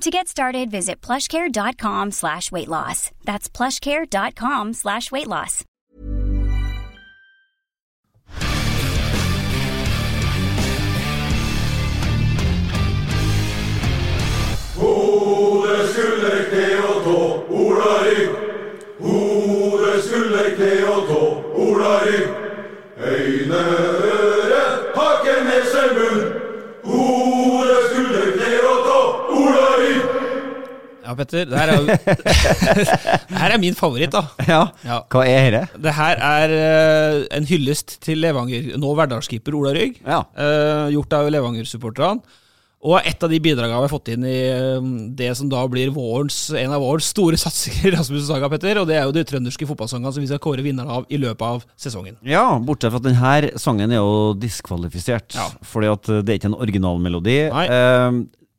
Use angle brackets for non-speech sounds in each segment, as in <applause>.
To get started, visit plushcare.com slash weight loss. That's plushcare.com slash weight loss. Hodet skulle ikke å tå, Ola Rygg. Hodet skulle ikke å tå, Ola. Øyne, Ja, Petter, det her er <laughs> Det her er min favoritt, da. Ja. Ja. Hva er dette? Det her er uh, en hyllest til Levanger, nå hverdagskeeper Ola Rygg. Ja. Uh, gjort av Levanger-supporterne. Og et av de bidragene vi har fått inn i eh, det som da blir vårens, en av vårens store satsinger, <laughs> Rasmus Saga, Petter, og det er jo de trønderske fotballsangene som vi skal kåre vinnerne av i løpet av sesongen. Ja, bortsett fra at denne sangen er jo diskvalifisert. Ja. Fordi at det er ikke en originalmelodi. Nei.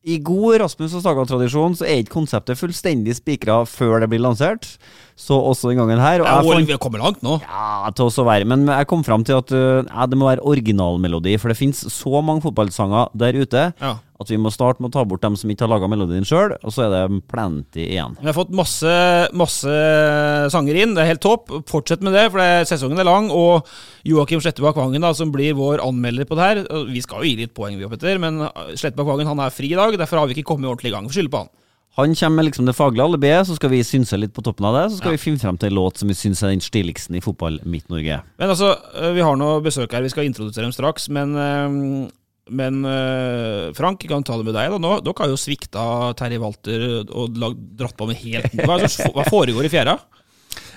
I god Rasmus og Saga-tradisjon så er ikke konseptet fullstendig spikra før det blir lansert. Så også den gangen her. Og jeg, jeg fant- vi har kommet langt nå. Ja, til å være. Men jeg kom fram til at uh, ja, det må være originalmelodi. For det finnes så mange fotballsanger der ute Ja. at vi må starte med å ta bort dem som ikke har laga melodien sjøl, og så er det plenty igjen. Vi har fått masse, masse sanger inn. Det er helt topp. Fortsett med det, for det, sesongen er lang. Og Joakim Slettebakk Vangen, da, som blir vår anmelder på det her Vi skal jo gi litt poeng, vi, Petter, men Slettebakk Vangen han er fri i dag. Derfor har vi ikke kommet ordentlig i gang. Vi skylder på han. Han kommer med liksom det faglige alibiet, så skal vi synse litt på toppen av det. Så skal Ja. vi finne frem til en låt som vi syns er den stiligsten i fotball Midt-Norge. Men altså, øh, vi har noe besøk her. Vi skal introdusere dem straks. Men, øh, men øh, Frank, jeg kan ta det med deg. da nå, Dere har jo svikta Terje Walter og lag, dratt på med helt Hva, altså, hva foregår i fjæra?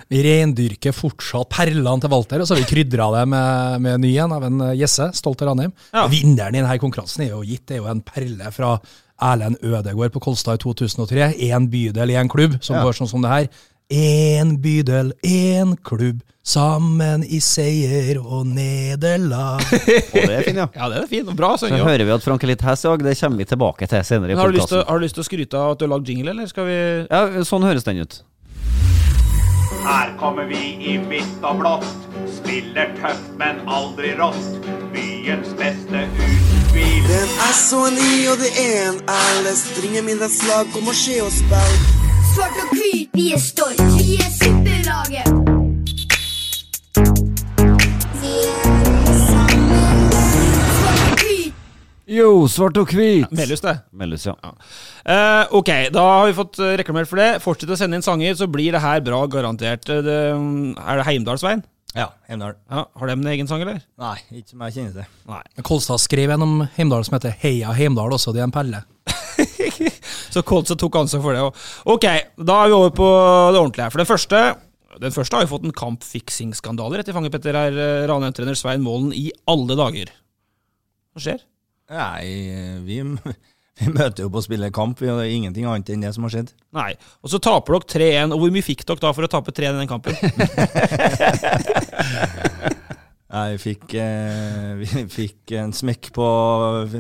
Vi rendyrker fortsatt perlene til Walter, og så har vi krydra det med, med ny en av en eh, Jesse, stolt av Ranheim. Ja. Vinneren i denne konkurransen er jo gitt. Det er jo en perle fra Erlend Ødegård på Kolstad i 2003. Én bydel, én klubb, som går sånn som det her. Én bydel, én klubb, sammen i seier og nederlag. <laughs> Og det er fint, ja. <laughs> Ja, det er fint. Bra Så sang. Ja. hører vi at Frank er litt hes i dag. Det kommer vi tilbake til senere i Har du, lyst til, har du lyst til å skryte av at du har lagd jingle, eller skal vi Ja, sånn høres den ut. Her kommer vi i hvitt og blått. Spiller tøft, men aldri rått. Byens beste tvil. Den er så ny, og det er en alles slag, kom og se oss spill. Svart og hvit, vi er stolt. Vi er superlaget. Svart og hvit. Jo, svart og hvit. Melhus, det. Melhus, ja. Eh, ok, da har vi fått reklamert for det. Fortsett å sende inn sanger, så blir det her bra, garantert. Eh, Det, er det Heimdalsveien? Ja, Heimdal. Ja, har de en egen sang, eller? Nei, ikke som jeg kjenner til. Nei. Kolstad skrev en om Heimdal som heter Heia Heimdal, også. Det er en perle. <laughs> Så Kolstad tok ansvar for det. og- Ok, da er vi over på det ordentlige. her. For det første den første har jo fått en kampfiksingsskandale rett i fanget, Petter. her, eh, Ranheim-trener Svein Målen i alle dager. Hva skjer? Nei, vi, <laughs> vi møter jo på å spille kamp, vi, har ingenting annet enn det som har skjedd. Nei. Og så taper dere 3-1. Og hvor mye fikk dere da for å tape 3-1 i den kampen? <laughs> Nei, vi fikk, eh, vi fikk en smekk på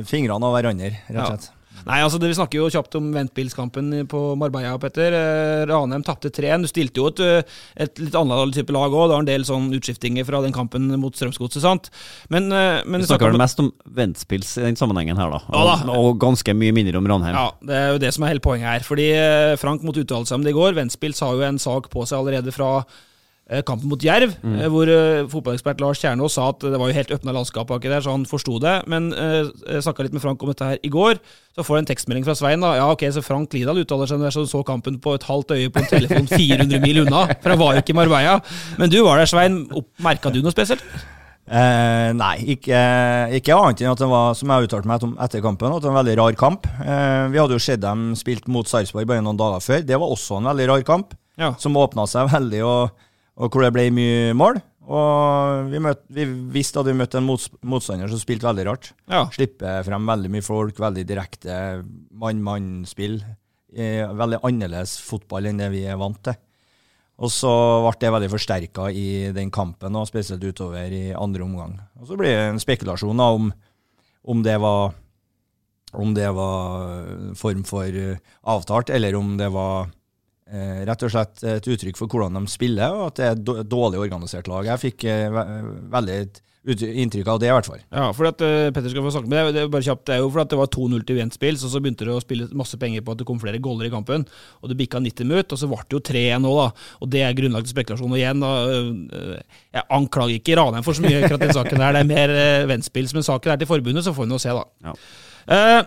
fingrene av hverandre, rett og slett. Nei, altså det, Vi snakker jo kjapt om Ventbilskampen på Marbella, Petter. Eh, Ranheim tapte 3-1. Du stilte jo et, eh, et litt annet type lag òg. Det var en del sånn utskiftinger fra den kampen mot Strømsgodset. sant? Men, eh, men Vi snakker vel mest om Ventspils i den sammenhengen her, da. Ja da. Og, og ganske mye mindre om Ranheim. Ja, Det er jo det som er hele poenget her. Fordi Frank måtte uttale seg om det i går. Ventspils har jo en sak på seg allerede fra kampen mot Jerv, Mm. eh, hvor uh, fotballekspert Lars Kjernås sa at det var jo helt åpna landskap baki der, så han forsto det. Men uh, jeg snakka litt med Frank om dette her i går. Så får jeg en tekstmelding fra Svein. da, ja ok, Så Frank Lidahl uttaler seg når han så kampen på et halvt øye på en telefon 400 mil unna. For han var jo ikke i Marbella. Men du var der, Svein. Merka du noe spesielt? Eh, nei, ikke, ikke annet enn at det var, som jeg uttalte meg om etter kampen, at det var en veldig rar kamp. Eh, vi hadde jo sett dem spilt mot Sarpsborg bare noen dager før. Det var også en veldig rar kamp, Ja. som åpna seg veldig, og, og hvor det ble mye mål. Og vi, møt, vi visste at vi møtte en mots, motstander som spilte veldig rart. Ja. Slipper frem veldig mye folk, veldig direkte mann-mann-spill. Veldig annerledes fotball enn det vi er vant til. Og så ble det veldig forsterka i den kampen, og spesielt utover i andre omgang. Og så blir det en spekulasjon da, om, om det var om det var form for avtalt, eller om det var rett og slett et uttrykk for hvordan de spiller, og at det er et dårlig organisert lag. Jeg fikk eh, veldig inntrykk av det, i hvert fall. Ja, for at uh, Petter skal få snakke med det, det er bare kjapt, det er jo fordi det var 2-0 til Ventspils, og så begynte det å spille masse penger på at det kom flere goller i kampen, og det bikka 90 minutter, og så ble det jo 3-1 nå, da. Og det er grunnlag til spekulasjon. Og igjen, da, uh, jeg anklager ikke Ranheim for så mye akkurat den saken der, det er mer uh, Ventspils, men saken er til forbundet, så får vi nå se, da. Eh,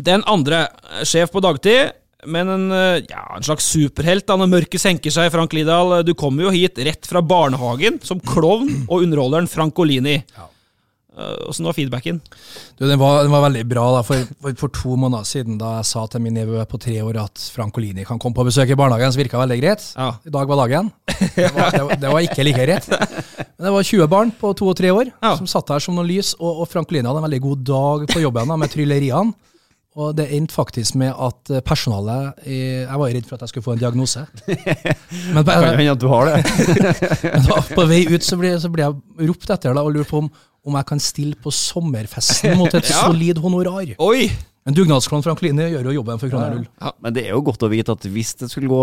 den andre, eh, sjef på dagtid, men en, eh, ja, en slags superhelt da når mørket senker seg, Frank Lidahl. Du kommer jo hit rett fra barnehagen som klovn og underholderen Frankolini. Åssen var feedbacken? Du, den, var, den var veldig bra. da, for, for, for to måneder siden da jeg sa til min nevø på tre år at Frankolini kan komme på besøk i barnehagen, så virka veldig greit. I dag var dagen. Det var, det, var, det var ikke like greit. Men det var 20 barn på to og tre år som satt der som noe lys, og, og Frankolini hadde en veldig god dag på jobben da, med trylleriene. Og det endte faktisk med at eh, personalet Jeg var redd for at jeg skulle få en diagnose. <laughs> Men på, Kan hende at du har det. <laughs> På vei ut så ble, så ble jeg ropt etter da, og lurt på om, om jeg kan stille på sommerfesten mot et <laughs> Ja. solid honorar. Oi! En dugnadsklovn fra Kline gjør jo jobben for kroner null. Men det er jo godt å vite at hvis det skulle gå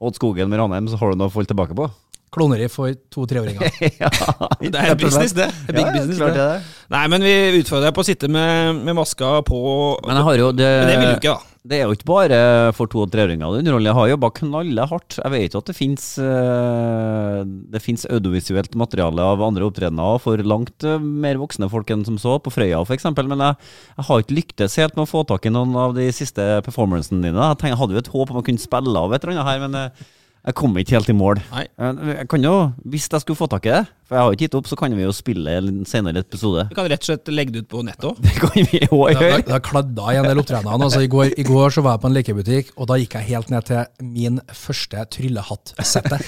åt skogen med Ranheim, så har du noe å falle tilbake på. Kloneri for to-treåringer. <laughs> Det er business, det. det, er big Ja, business, det. det. Nei, men vi utfordrer deg på å sitte med, med maska på. Men jo det, Men det vil du ikke, da. Det er jo ikke bare for to- og treåringer. det underholder. Jeg har jobba knallhardt. Jeg vet jo at det fins Det finnes audiovisuelt materiale av andre opptredener for langt eh, mer voksne folk enn som så, på Frøya f.eks. Men jeg, jeg har ikke lyktes helt med å få tak i noen av de siste performancene dine. Jeg, tenker, jeg hadde jo et håp om å kunne spille av et eller annet her, men eh, jeg kom ikke helt i mål. Nei. Jeg jeg kan jo, Hvis jeg skulle få tak i det, for jeg har jo ikke gitt opp, så kan vi jo spille en senere episode. Vi kan rett og slett legge det ut på nettet òg. Det kan vi jo gjøre. det, har kladda i en del opptredener. Altså, i, går, I går så var jeg på en lekebutikk, og da gikk jeg helt ned til min første tryllehattsette. <laughs>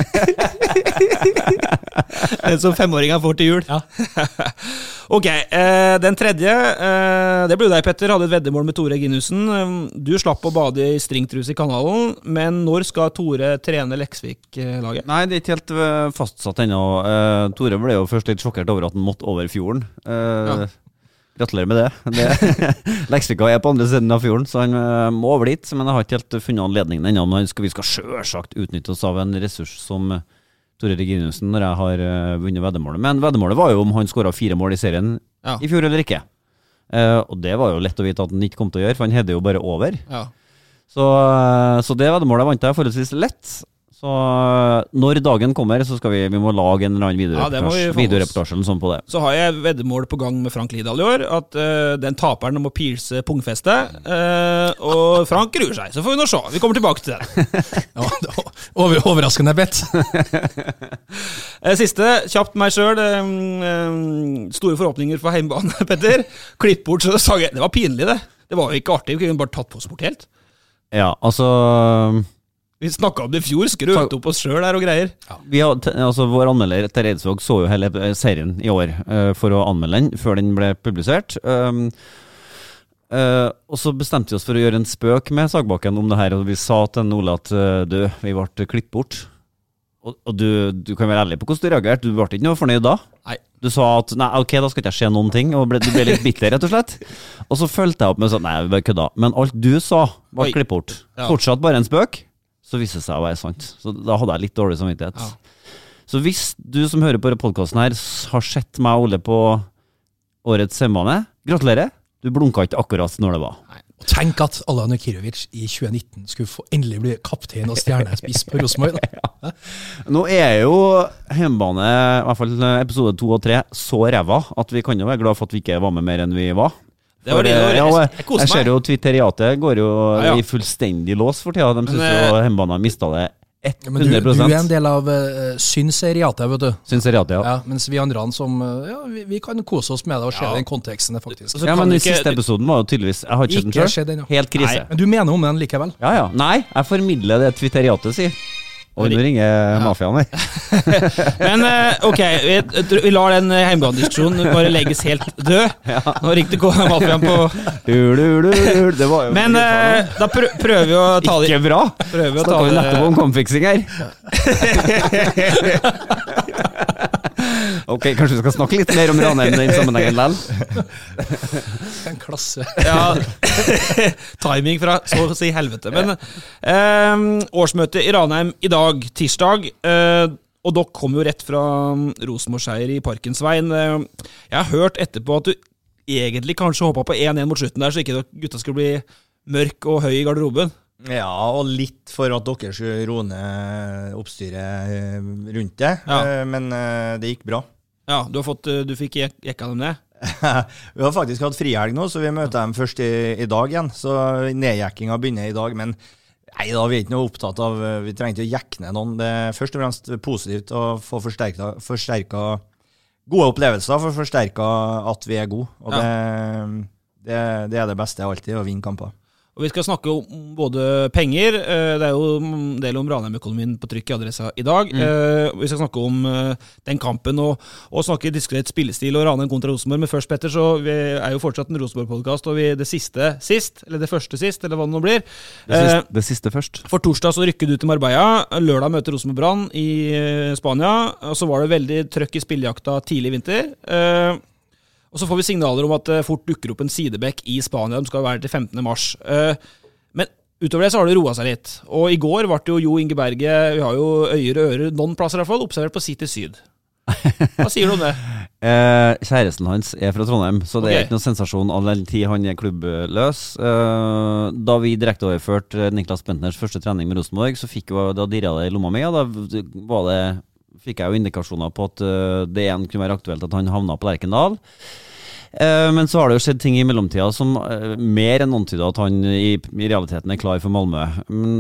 Den som femåringer får til jul. <laughs> ok, eh, den tredje. Eh, det ble deg, Petter. Hadde et veddemål med Tore Ginussen. Eh, Du slapp å bade i stringtruse i kanalen, men når skal Tore trene Leksvik-laget? Nei, det er ikke helt fastsatt ennå. Eh, Tore ble jo først litt sjokkert over at han måtte over fjorden. Eh, Gratulerer med det. det <laughs> Leksvika er på andre siden av fjorden, så han øh, må over dit. Men jeg har ikke helt funnet anledningen ennå. Men vi skal sjølsagt utnytte oss av en ressurs som øh, Tore Reginiussen når jeg har øh, vunnet veddemålet. Men veddemålet var jo om han skåra fire mål i serien Ja. i fjor eller ikke. Eh, og det var jo lett å vite at han ikke kom til å gjøre, for han header jo bare over. Ja. Så, eh, så det veddemålet vant jeg forholdsvis lett. Så eh, når dagen kommer, så skal vi, vi må lage en eller annen Ja, vi videoreportasje få videoreportasje sånn på det. Så har jeg veddemål på gang med Frank Lidahl i år. At uh, den taperen må pierce pungfestet. Uh, og Frank gruer seg. Så får vi nå se. Vi kommer tilbake til den. <laughs> Ja, det over, overraskende bedt. <laughs> Eh, Siste, kjapt meg sjøl. Store forhåpninger for heimbane, <laughs> Petter. Klipp bort, så sa jeg Det var pinlig, det. Det var jo ikke artig. Vi kunne bare tatt på oss bort helt. Ja, altså Vi snakka om det i fjor, skrøt opp oss sjøl her og greier. vi har, altså Vår anmelder Terje Eidsvåg så jo hele eh, serien i år uh, for å anmelde den før den ble publisert. Um, uh, og så bestemte vi oss for å gjøre en spøk med Sagbakken om det her, og vi sa til Ole at uh, du, vi ble klippet bort. Og, og du, du kan være ærlig på hvordan du reagerte. Du ble ikke noe fornøyd da? Nei. Du sa at nei, ok, da skal ikke jeg se noen ting, og ble, du ble litt <laughs> bitter, rett og slett. Og så fulgte jeg opp med sånn, nei, vi bare kødda. Men alt du sa, var klippet bort. Ja. Fortsatt bare en spøk, så viste det seg å være sant. Så da hadde jeg litt dårlig samvittighet. Så hvis du som hører på podkasten her, har sett meg og Ole på årets hjemmebane, gratulerer. Du blunka ikke akkurat når det var. Og tenk at Allan Kirovic i 2019 skulle få endelig bli kaptein og stjernespiss på Rosenborg. <laughs> ja. Nå er jo hjemmebane, i hvert fall episode to og tre, så ræva at vi kan jo være glad for at vi ikke var med mer enn vi var. Det var For, det, det var- ja, jeg- jeg, jeg jeg ser jo Twitteriatet går jo Ja, ja. i fullstendig lås for tida. De syns jo eh, hjemmebane har mista det Men du, du er en del av uh, synseriatet, vet du. Synseriatet, ja. Ja, mens vi andre som eh, Ja, vi, vi kan kose oss med det og se Ja. den konteksten, faktisk. Ja, men den ikke- siste episoden var jo tydeligvis Jeg har ikke sett den sjøl. ja. Helt krise. Nei. Men du mener om den likevel? Ja ja. Nei, jeg formidler det Twitteriatet sier. Og nå ringer mafiaen her. <laughs> Men eh, ok, vi, vi lar den hjemmebanediskusjonen bare legges helt død. Nå ringte mafiaen på. Det var jo Men eh, da prøver vi å ta det Ikke bra! Snakker vi nettopp om kampfiksing her. <laughs> ok, kanskje vi skal snakke litt mer om Ranheim i den sammenhengen likevel? <laughs> En klasse. Ja, <laughs> timing fra så å si helvete. Men eh, årsmøte i Ranheim i dag, tirsdag. eh, og dere kom jo rett fra mm, Rosenborg-seier i Parkensveien. Eh, jeg har hørt etterpå at du egentlig kanskje håpa på 1-1 mot slutten der, så ikke gutta skulle bli mørk og høy i garderoben. Ja, og litt for at dere skulle roe ned oppstyret eh, rundt det. Ja. Eh, Men det gikk bra. Ja, du, har fått, eh, du fikk jek jekka dem ned? <laughs> vi har faktisk hatt frihelg nå, så vi møter dem først i, i dag igjen. Så nedjekkinga begynner i dag. Men nei da, vi er ikke noe opptatt av eh, Vi trenger ikke å jekke ned noen. Det er først og fremst positivt å få forsterka, gode opplevelser, for forsterka at vi er gode. Og det, det, det er det beste alltid, å vinne kamper. Og Vi skal snakke om både penger eh, Det er jo en del om Ranheim-økonomien på trykk i Adressa i dag. Mm. Eh, Vi skal snakke om eh, den kampen og, og snakke diskret spillestil og Ranheim kontra Rosenborg. Men først, Petter, så vi er jo fortsatt en Rosenborg-podkast, og vi, det siste sist, eller det første sist, eller hva det nå blir Det siste, det siste først. For torsdag så rykker du til Marbella. Lørdag møter Rosenborg Brann i Spania. Og så var det veldig trøkk i spillejakta tidlig i vinter. Eh, og så får vi signaler om at det fort dukker opp en sidebekk i Spania. De skal være til 15. mars. Eh, men utover det så har det roa seg litt. Og i går ble jo Jo Inge Berge, vi har jo øyer og ører noen plasser i hvert fall, observert på City Syd. Hva sier du om det? <laughs> Eh, kjæresten hans er fra Trondheim, så det er ikke noen sensasjon all den tid han er klubbløs. Eh, da vi direkteoverførte Niklas Bentners første trening med Rosenborg, så fikk jo, da dirra det i lomma mi, og da var det, fikk jeg jo indikasjoner på at eh, det igjen kunne være aktuelt at han havna på Lerkendal. Eh, men så har det jo skjedd ting i mellomtida som eh, mer enn antyda at han i, i realiteten er klar for Malmö.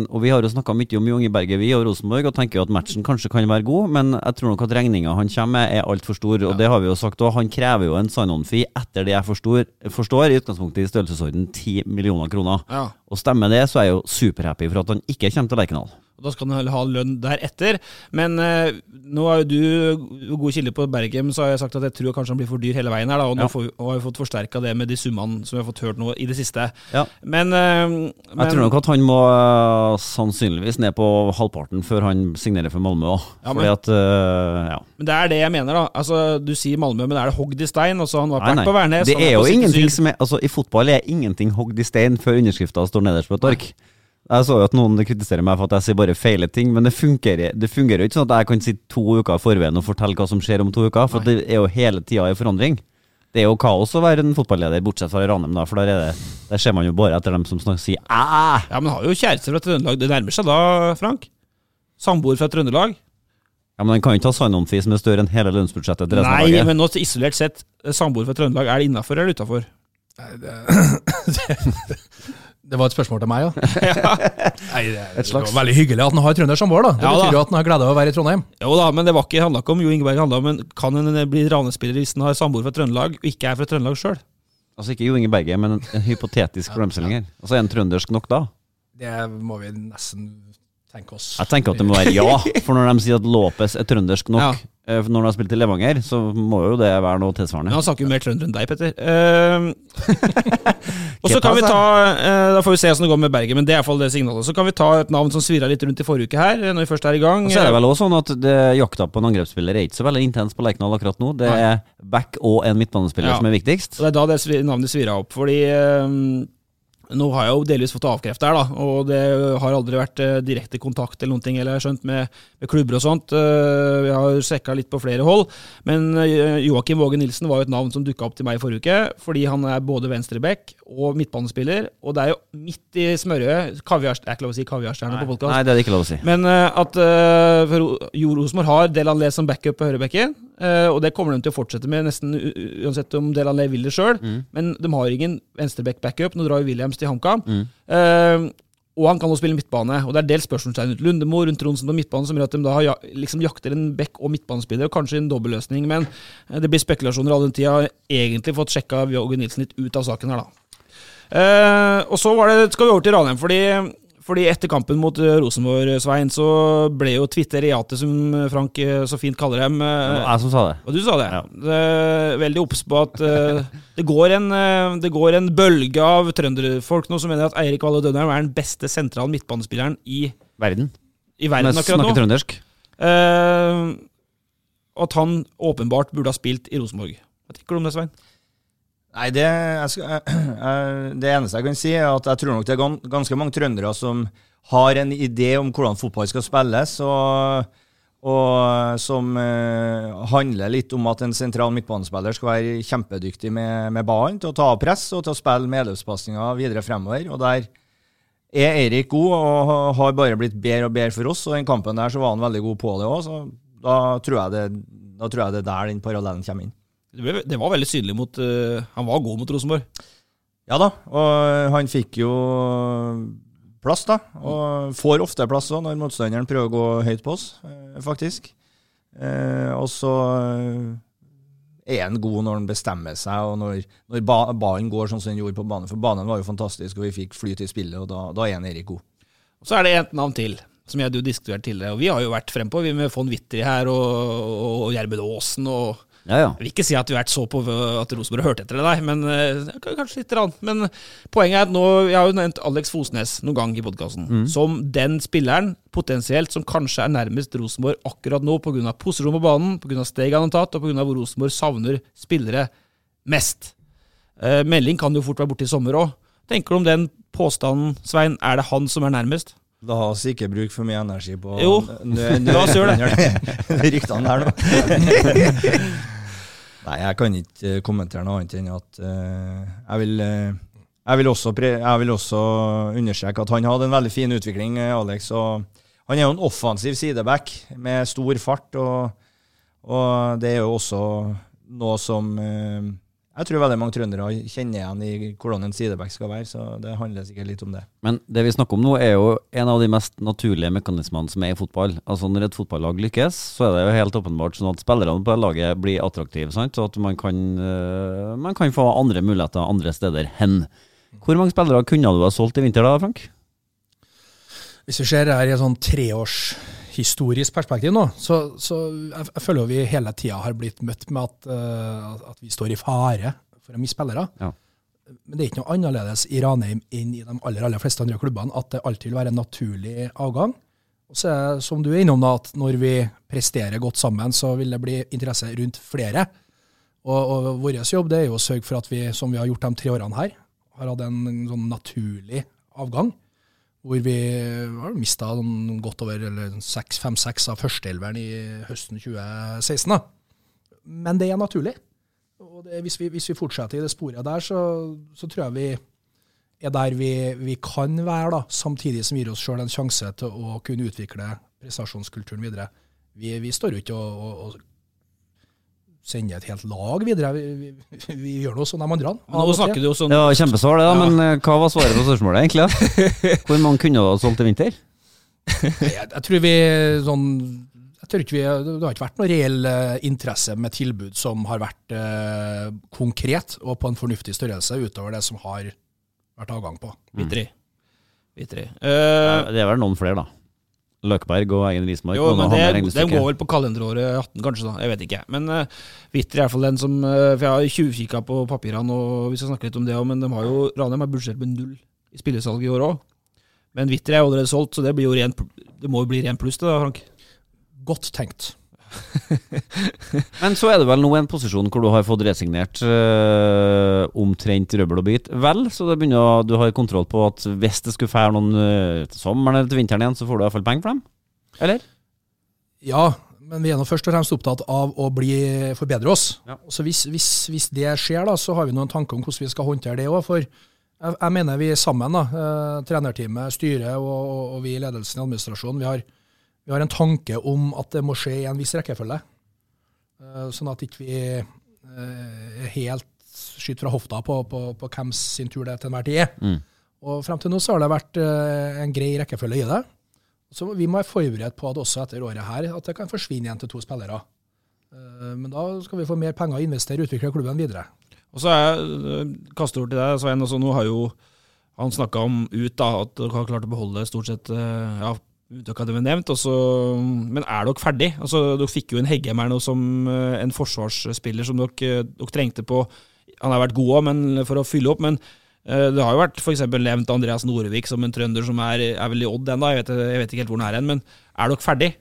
Og Vi har jo snakka mye om Junge Berge, vi og Rosenborg, og tenker jo at matchen kanskje kan være god, men jeg tror nok at regninga han kommer med, er altfor stor. Og det har vi jo sagt òg, han krever jo en sign-on-fee etter det jeg forstår, forstår, i utgangspunktet i størrelsesorden 10 millioner kroner. Ja. Og stemmer det, så er jeg jo superhappy for at han ikke kommer til Lerkendal. Da skal han ha lønn deretter. Men eh, nå er jo du god kilde på Bergen, så har jeg sagt at jeg tror kanskje han blir for dyr hele veien her. da, Og nå Ja. får og har vi fått forsterka det med de summene som vi har fått hørt nå i det siste. Ja. Men, eh, men Jeg tror nok at han må øh, sannsynligvis ned på halvparten før han signerer for Malmö òg. Ja, men- Fordi at ja. Men det er det jeg mener, da. Altså, Du sier Malmö, men er det hogd i stein? Altså, han var Nei, nei. på Værnes. Det er jo ingenting som er Altså, I fotball er ingenting hogd i stein før underskrifta står nederst på et ark. Jeg så jo at noen kritiserer meg for at jeg sier bare feile ting, men det fungerer, det fungerer jo ikke sånn at jeg kan si to uker i forveien og fortelle hva som skjer om to uker, for det er jo hele tida i forandring. Det er jo kaos å være en fotballeder, bortsett fra i Ranheim, da, for der, er det, der ser man jo bare etter dem som snakker, sier æ. Ja, men har jo kjæreste fra Trøndelag. Det nærmer seg da, Frank? Samboer fra Trøndelag? Ja, men den kan jo ikke ha sign-on-fee som er større enn hele lønnsbudsjettet til resten av Nei, men nå isolert sett, samboer fra Trøndelag, er det innafor eller utafor? Det <laughs> var et spørsmål til meg, ja. <laughs> Nei, det, er, det var veldig hyggelig at han har trønder samboer, da. Det Ja, betyr jo at han har glede av å være i Trondheim. Jo da, men det var ikke, handla ikke om Jo Ingeberg, handla om en, kan en bli ranespiller hvis han har samboer fra Trøndelag og ikke er fra Trøndelag sjøl? Altså ikke Jo Ingeberg, men en, en hypotetisk problemstilling her. Altså er han trøndersk nok da? Det må vi nesten tenke oss. Jeg tenker at det må være ja, for når de sier at Lopez er trøndersk nok, Ja. Eh, for Når han har spilt i Levanger, så må jo det være noe tilsvarende. Ja, han snakker jo mer trønder enn deg, Petter. Uh, <laughs> og så kan vi ta uh, Da får vi se hvordan det går med Bergen, men det er iallfall det signalet. Så kan vi ta et navn som svirra litt rundt i forrige uke her, eh, når vi først er i gang. Og så er det vel også sånn at det, jakta på en angrepsspiller er ikke så veldig intens på Lerkendal akkurat nå. Det er back og en midtbanespiller Ja. som er viktigst. Og det er da det navnet svirra opp. Fordi eh, nå har jeg jo delvis fått avkreft her, da. Og det har aldri vært eh, direkte kontakt eller noen ting, eller jeg har skjønt, med, med klubber og sånt. Vi jeg har sjekka litt på flere hold. Men eh, Joakim Våge Nilsen var jo et navn som dukka opp til meg i forrige uke, fordi han er både venstreback og midtbanespiller. Og det er jo midt i smørøyet. Kaviar, det er ikke lov å si kaviarstjerne på podkast. Nei, det er det ikke lov å si. Men eh, at uh, Jo Rosenborg har Delanlé som backup på høyrebekken, eh, og det kommer de til å fortsette med nesten uansett om Delanlé vil det sjøl. Mm. Men de har ingen venstreback-backup. Nå drar jo Williams til HamKam. Mm. Eh, og han kan også spille midtbane. Og det er dels spørsmålstegn rundt Lundemo rundt Tronsen på midtbane, som gjør at de da har, liksom jakter en back- og midtbanespiller, og kanskje en dobbelløsning. Men eh, det blir spekulasjoner all den tida. Egentlig fått sjekka Våge Nilsen litt ut av saken her, da. Eh, og så var det, skal vi over til Ranheim, fordi, fordi etter kampen mot eh, Rosenborg, Svein, så ble jo Twitter-reate, som Frank eh, så fint kaller dem. eh, Det jeg som sa det. Og du sa det. Eh, veldig obs på at eh, det, går en, eh, det går en bølge av trønderfolk nå som mener at Eirik Valle Dønheim er den beste sentrale midtbanespilleren i, Verden. i verden akkurat nå. snakker trøndersk. Eh, og at han åpenbart burde ha spilt i Rosenborg. Hva tenker du om det, Svein? Nei, det, jeg skal, <clears throat> jeg, det eneste jeg kan si, er at jeg tror nok det er ganske mange trøndere som har en idé om hvordan fotball skal spilles, og, og som eh, handler litt om at en sentral midtbanespiller skal være kjempedyktig med, med ballen til å ta av press og til å spille medløpspasninger videre fremover. Og der er Eirik god og har bare blitt bedre og bedre for oss, og i den kampen der så var han veldig god på det òg, så da tror, det, da tror jeg det er der den parallellen kommer inn. Det, ble, det var veldig synlig mot uh, Han var god mot Rosenborg. Ja da, og han fikk jo plass, da. Og får ofte plass òg, når motstanderen prøver å gå høyt på oss, eh, faktisk. Eh, og så eh, er han god når han bestemmer seg, og når, når ba ballen går sånn som den gjorde på banen. For banen var jo fantastisk, og vi fikk flyt i spillet, og da, da er han Erik god. Og så er det ett navn til, som jeg hadde jo diskutert tidligere. Og vi har jo vært frempå, vi med von Wittry her, og, og, og Gjermund Aasen og Ja, ja. Jeg vil ikke si at vi har vært så på at Rosenborg har hørt etter deg, men eh, kanskje litt. Rann. Men poenget er at nå, jeg har jo nevnt Alex Fosnes noen gang i podkasten, Mm. som den spilleren potensielt som kanskje er nærmest Rosenborg akkurat nå, pga. posisjon på banen, pga. steg han har tatt, og pga. hvor Rosenborg savner spillere mest. Eh, melding kan jo fort være borte i sommer òg. Tenker du om den påstanden, Svein? Er det han som er nærmest? La oss ikke bruke for mye energi på Jo, la oss gjøre det. Ryktene der nå. Nei, jeg kan ikke eh, kommentere noe annet enn at uh, jeg, vil, uh, jeg, vil pre også understreke at han hadde en veldig fin utvikling, Alex. og Han er jo en offensiv sideback med stor fart, og, og det er jo også noe som eh, jeg tror veldig mange trøndere kjenner igjen i hvordan en sideback skal være, så det handler sikkert litt om det. Men det vi snakker om nå, er jo en av de mest naturlige mekanismene som er i fotball. Altså Når et fotballag lykkes, så er det jo helt åpenbart sånn at spillerne på laget blir attraktive. sant? Så at man kan, øh, man kan få andre muligheter andre steder hen. Hvor mange spillere kunne du ha solgt i vinter da, Frank? Hvis vi ser det her i et sånn treårshistorisk perspektiv nå, så, så jeg, jeg føler vi hele tida har blitt møtt med at, uh, at vi står i fare for å miste spillere. Ja. Men det er ikke noe annerledes i Ranheim enn i de aller, aller fleste andre klubbene, at det alltid vil være en naturlig avgang. Og så er det, som du er innom, da, at når vi presterer godt sammen, så vil det bli interesse rundt flere. Og, og vår jobb det er jo å sørge for at vi, som vi har gjort de tre årene her, har hatt en sånn naturlig avgang hvor vi har mista godt over fem-seks av førsteelveren i høsten 2016. Da. Men det er naturlig. Og det, hvis, vi, hvis vi fortsetter i det sporet der, så, så tror jeg vi er der vi, vi kan være, da, samtidig som gir oss sjøl en sjanse til å kunne utvikle prestasjonskulturen videre. Vi, vi står jo ikke og, og, og sender et helt lag videre. Vi, vi, vi gjør noe som de andre. Nå snakker du jo sånn Det var kjempesvar, det, da, Ja. men øh, hva var svaret på spørsmålet, egentlig? <laughs> Hvor mange kunne du ha solgt i vinter? jeg, jeg tror vi sånn jeg tror ikke vi, Det har ikke vært noe reell eh, interesse med tilbud som har vært eh, konkret og på en fornuftig størrelse, utover det som har vært avgang på. Vitri. Vitri. Det er vel noen flere, da. Løkberg og Eggen Rismark. Jo, men ha det, den går vel på kalenderåret 18, kanskje. da, Jeg vet ikke. Men uh, Witter er iallfall den som uh, For jeg har tjuvkikka på papirene, og vi skal snakke litt om det òg, men de har jo, Ranheim har budsjett med null i spillesalg i år òg. Men Witter er allerede solgt, så det, blir jo ren, det må jo bli ren pluss, det da, Frank. Godt tenkt. <laughs> Men så er det vel nå en posisjon hvor du har fått resignert øh, omtrent røbbel og bit. Vel, så det begynner, du har kontroll på at hvis det skulle fære noen øh, til sommeren eller til vinteren igjen, så får du iallfall penger for dem? Eller? Ja, men vi er nå først og fremst opptatt av å bli, forbedre oss. Ja. Så hvis, hvis, hvis det skjer, da, så har vi noen tanker om hvordan vi skal håndtere det òg. For jeg, jeg mener vi sammen, da, eh, trenerteamet, styret og, og, vi i ledelsen i administrasjonen, vi har, vi har en tanke om at det må skje i en viss rekkefølge. Eh, sånn at ikke vi ikke er helt skyter fra hofta på, på, på hvem sin tur det til enhver tid er. Mm. Og frem til nå så har det vært eh, en grei rekkefølge i det. Så vi må være forberedt på at også etter året her, at det kan forsvinne igjen til to spillere. Eh, Men da skal vi få mer penger å investere og utvikle klubben videre. Og så er jeg kaster over til deg, Svein. Altså, nå har jo han snakka om ut da, at dere har klart å beholde stort sett ja, unntak hadde vi nevnt. også, men er dere ferdig? Altså, dere fikk jo en Heggheim her nå som øh, en forsvarsspiller som dere, dere trengte på Han har vært god òg, for å fylle opp. Men øh, det har jo vært f.eks. nevnt Andreas Norevik som en trønder som er, er vel Odd ennå. Jeg, jeg vet ikke helt hvor han er hen. Men er dere ferdig?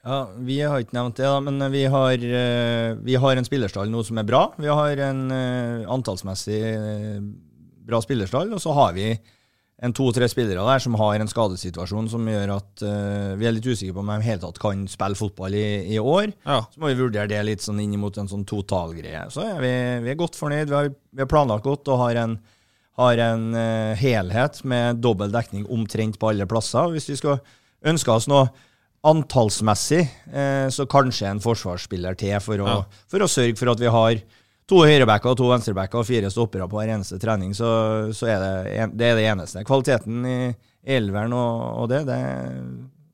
Ja, Vi har ikke nevnt det, men vi har, eh, vi har en spillerstall nå som er bra. Vi har en eh, antallsmessig eh, bra spillerstall, og så har vi en to-tre spillere der som har en skadesituasjon som gjør at uh, vi er litt usikre på om de i hele tatt kan spille fotball i, i år. Ja. Så må vi vurdere det litt sånn inn mot en sånn totalgreie. Så er vi, vi er godt fornøyd. Vi har, vi har planlagt godt og har en, har en uh, helhet med dobbel dekning omtrent på alle plasser. Hvis vi skal ønske oss noe antallsmessig, uh, så kanskje en forsvarsspiller til for å, Ja. for å sørge for at vi har to høyrebacker, to venstrebacker og fire stoppere på hver eneste trening, så, så er det, det er det eneste. Kvaliteten i elveren og, og det, det,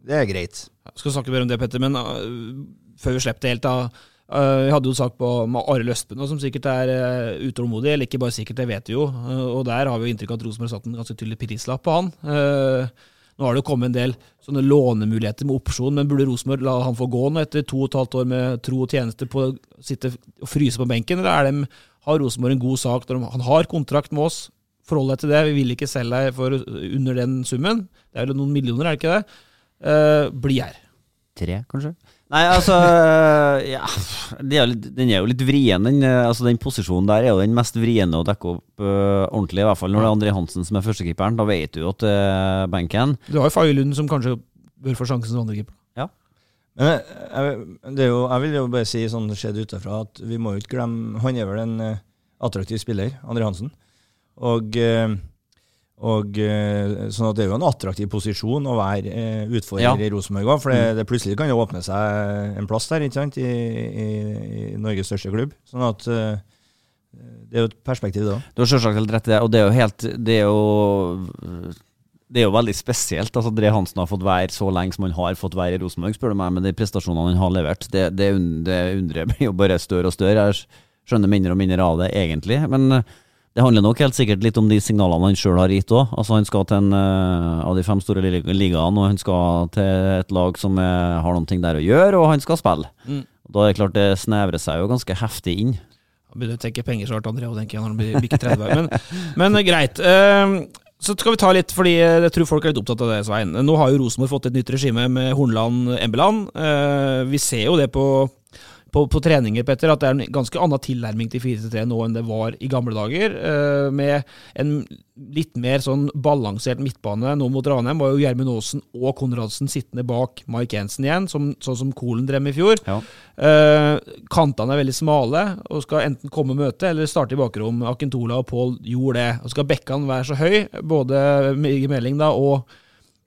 det er greit. Jeg skal snakke mer om det, Petter, men uh, før vi slipper det helt, da. øh, vi hadde jo sak på Arild Østbø, som sikkert er øh, utålmodig, eller ikke bare sikkert, det vet vi jo. øh, og der har vi jo inntrykk av at Rosenborg satt en ganske tydelig prislapp på han. Nå har det kommet en del sånne lånemuligheter med opsjon, men burde Rosenborg la han få gå nå etter to og et halvt år med tro og tjeneste på å sitte og fryse på benken, eller er de, har Rosenborg en god sak når de, han har kontrakt med oss? Forhold deg til det, vi vil ikke selge deg for under den summen. Det er vel noen millioner, er det ikke det? Uh, bli her. Tre, kanskje? Nei, altså ja, det er litt, Den er jo litt vrien. Den, eh, altså den posisjonen der er jo den mest vriene å dekke opp uh, ordentlig. I hvert fall når det er André Hansen som er førstekeeperen. Da vet du jo at det er benken. Du har jo Faye Lund som kanskje bør få sjansen som andrekeeper. Ja. Men jeg, er jo, jeg vil jo bare si sånn det skjedde utafra, at vi må jo ikke glemme Han er vel en uh, attraktiv spiller, André Hansen. Og, eh, og eh, sånn at det er jo en attraktiv posisjon å være eh, utfordrer Ja. i Rosenborg òg, for det, Mm. det plutselig kan jo åpne seg en plass der ikke sant, i, i, i Norges største klubb. Sånn at eh, det er jo et perspektiv, det òg. Du har selvsagt helt rett i det, og det er jo helt Det er jo det er jo veldig spesielt. altså Dre Hansen har fått være så lenge som han har fått være i Rosenborg, spør du meg, med de prestasjonene han har levert. Det, det, det undrer meg jo bare større og større. Jeg skjønner mindre og mindre av det, egentlig. Men det handler nok helt sikkert litt om de signalene han sjøl har gitt òg. Altså, han skal til en uh, av de fem store ligaene, og han skal til et lag som er, har noen ting der å gjøre, og han skal spille. Mm. Da er det klart det snevrer seg jo ganske heftig inn. Da begynner å tenke penger snart, André, og tenker jeg når han blir bikker 30. Men, men eh, greit. Uh, så skal vi ta litt, fordi eh, jeg tror folk er litt opptatt av det, Svein. Nå har jo Rosenborg fått et nytt regime med Hornland Embeland. Uh, vi ser jo det på, på, på treninger, Petter, at det er en ganske annen tilnærming til 4-3 nå enn det var i gamle dager. eh, med en litt mer sånn balansert midtbane nå mot Ranheim, var jo Gjermund Aasen og Konradsen sittende bak Mike Jensen igjen, som, sånn som Kolen drev med i fjor. Ja. Eh, kantene er veldig smale og skal enten komme og møte eller starte i bakrom. Akentola og Pål gjorde det. Og skal bekkene være så høy, både Meling da og,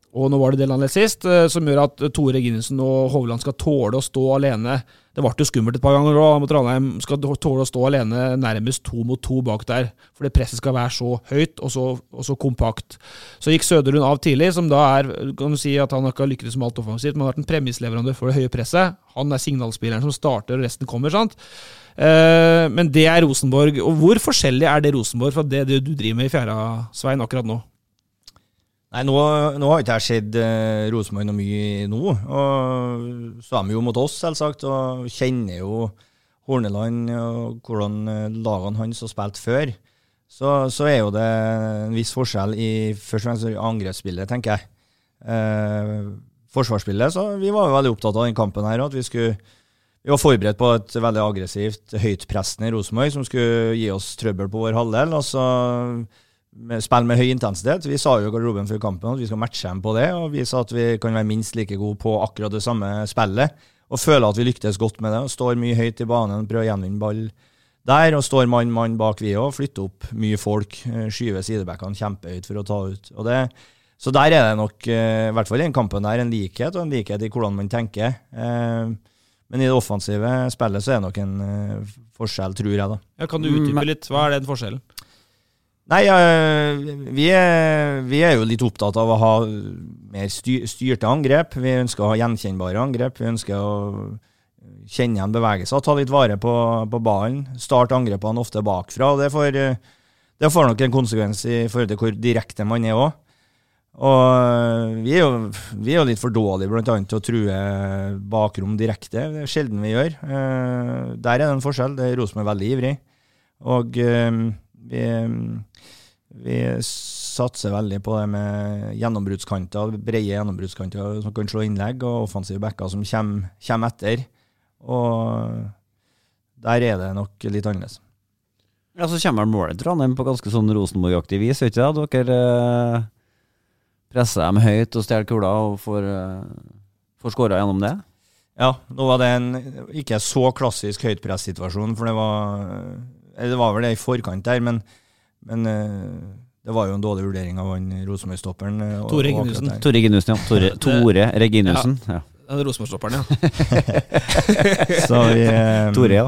og nå var det det landet sist, eh, som gjør at Tore Ginnesen og Hovland skal tåle å stå alene. Det ble jo skummelt et par ganger òg mot Ranheim. Skal tåle å stå alene nærmest to mot to bak der. For det presset skal være så høyt og så, og så kompakt. Så gikk Søderlund av tidlig, som da er kan du si at Han ikke har ikke lyktes med alt offensivt, men har vært en premissleverandør for det høye presset. Han er signalspilleren som starter, og resten kommer. sant? Eh, men det er Rosenborg. Og hvor forskjellig er det Rosenborg fra det du driver med i fjerde, Svein, akkurat nå? Nei, nå, nå har ikke jeg sett eh, Rosenborg noe mye nå. Og så er de jo mot oss, selvsagt, og kjenner jo Horneland og hvordan eh, lagene hans har spilt før. Så, så er jo det en viss forskjell i først og fremst angrepsspillet, tenker jeg. Eh, forsvarsspillet, så vi var jo veldig opptatt av den kampen her, at vi skulle vi var forberedt på et veldig aggressivt, høytpressende Rosenborg som skulle gi oss trøbbel på vår halvdel. og så med spill med høy intensitet. Vi sa jo i garderoben før kampen at vi skal matche dem på det, og vi sa at vi kan være minst like gode på akkurat det samme spillet. Og føler at vi lyktes godt med det. og Står mye høyt i banen, prøver å gjenvinne ball der, og står mann-mann bak vi òg. Flytter opp mye folk, eh, skyver sidebackene kjempehøyt for å ta ut. Og det, så der er det nok, eh, i hvert fall i den kampen der, en likhet, og en likhet i hvordan man tenker. Eh, men i det offensive spillet så er det nok en forskjell, tror jeg. da. Ja, kan du utdype litt? Hva er den forskjellen? Nei, vi, er, vi, er, jo litt opptatt av å ha mer styr, styrte angrep. Vi ønsker å ha gjenkjennbare angrep. Vi ønsker å kjenne igjen bevegelser, ta litt vare på, på ballen. Starte angrepene ofte bakfra. og det får, det får nok en konsekvens i forhold til hvor direkte man er òg. Og eh, vi er, jo, vi er jo litt for dårlige blant annet til å true bakrom direkte. Det er sjelden vi gjør. Uh, der er det en forskjell. Det er Rosenborg veldig ivrig. Og uh, vi, vi, satser veldig på det med gjennombruddskanter, brede gjennombruddskanter som kan slå innlegg, og offensive backer som kommer, kommer etter. Og der er det nok litt annerledes. Ja, Så kommer målet Trondheim på ganske sånn Rosenborg-aktig vis, vet ikke det? Dere presser dem høyt og stjeler kula og får, uh, får skåra gjennom det? Ja, nå var det en ikke så klassisk høytpress-situasjon, for det var, det var vel det i forkant der, men, men uh, det var jo en dårlig vurdering av han Rosenborg-stopperen. Tore Reginussen. Tore Reginussen, ja. Tore, Tore Reginussen. ja. Rosenborg-stopperen, ja. <laughs> så vi um, Tore, ja.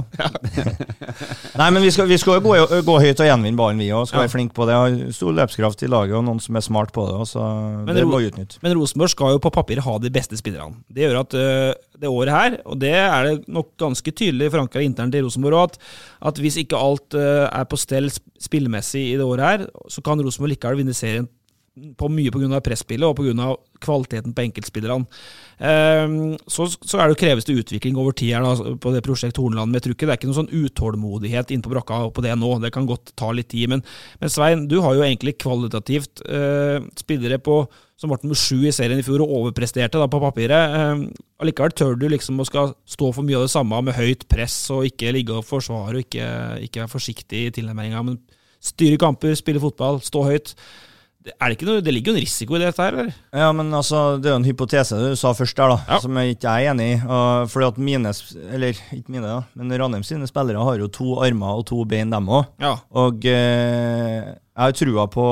<laughs> Nei, men vi skal, vi skal gå, gå, høyt og gjenvinne ballen, vi òg. Skal ja. være flinke på det. Har stor løpskraft i laget og noen som er smart på det. Så men det må utnytte. Men Rosenborg skal jo på papir ha de beste spillerne. Det gjør at uh, det året her, og det er det nok ganske tydelig forankra internt i Rosenborg òg, at, at, hvis ikke alt uh, er på stell spillemessig i det året her, så kan Rosenborg likevel vinne serien på mye pga. presspillet og pga. kvaliteten på enkeltspillerne. Um, så, så, er det kreves det utvikling over tid her da, på det prosjekt Hornland med trykket. Det er ikke noen sånn utålmodighet inn på brakka på det nå. Det kan godt ta litt tid. Men, men Svein, du har jo egentlig kvalitativt eh, spillere på som ble nummer sju i serien i fjor og overpresterte da, på papiret. Eh, allikevel tør du liksom å skal stå for mye av det samme med høyt press og ikke ligge og forsvare og ikke, ikke være forsiktig i tilnærminga, men styre kamper, spille fotball, stå høyt. Det, noe, det, ligger jo en risiko i dette her, eller? Ja, men altså, det er jo en hypotese du sa først der, da, ja. som jeg ikke er enig i. Uh, fordi at mine, eller ikke mine, da, men Ranheim sine spillere har jo to armer og to bein, dem òg. Ja. Og uh, jeg har trua på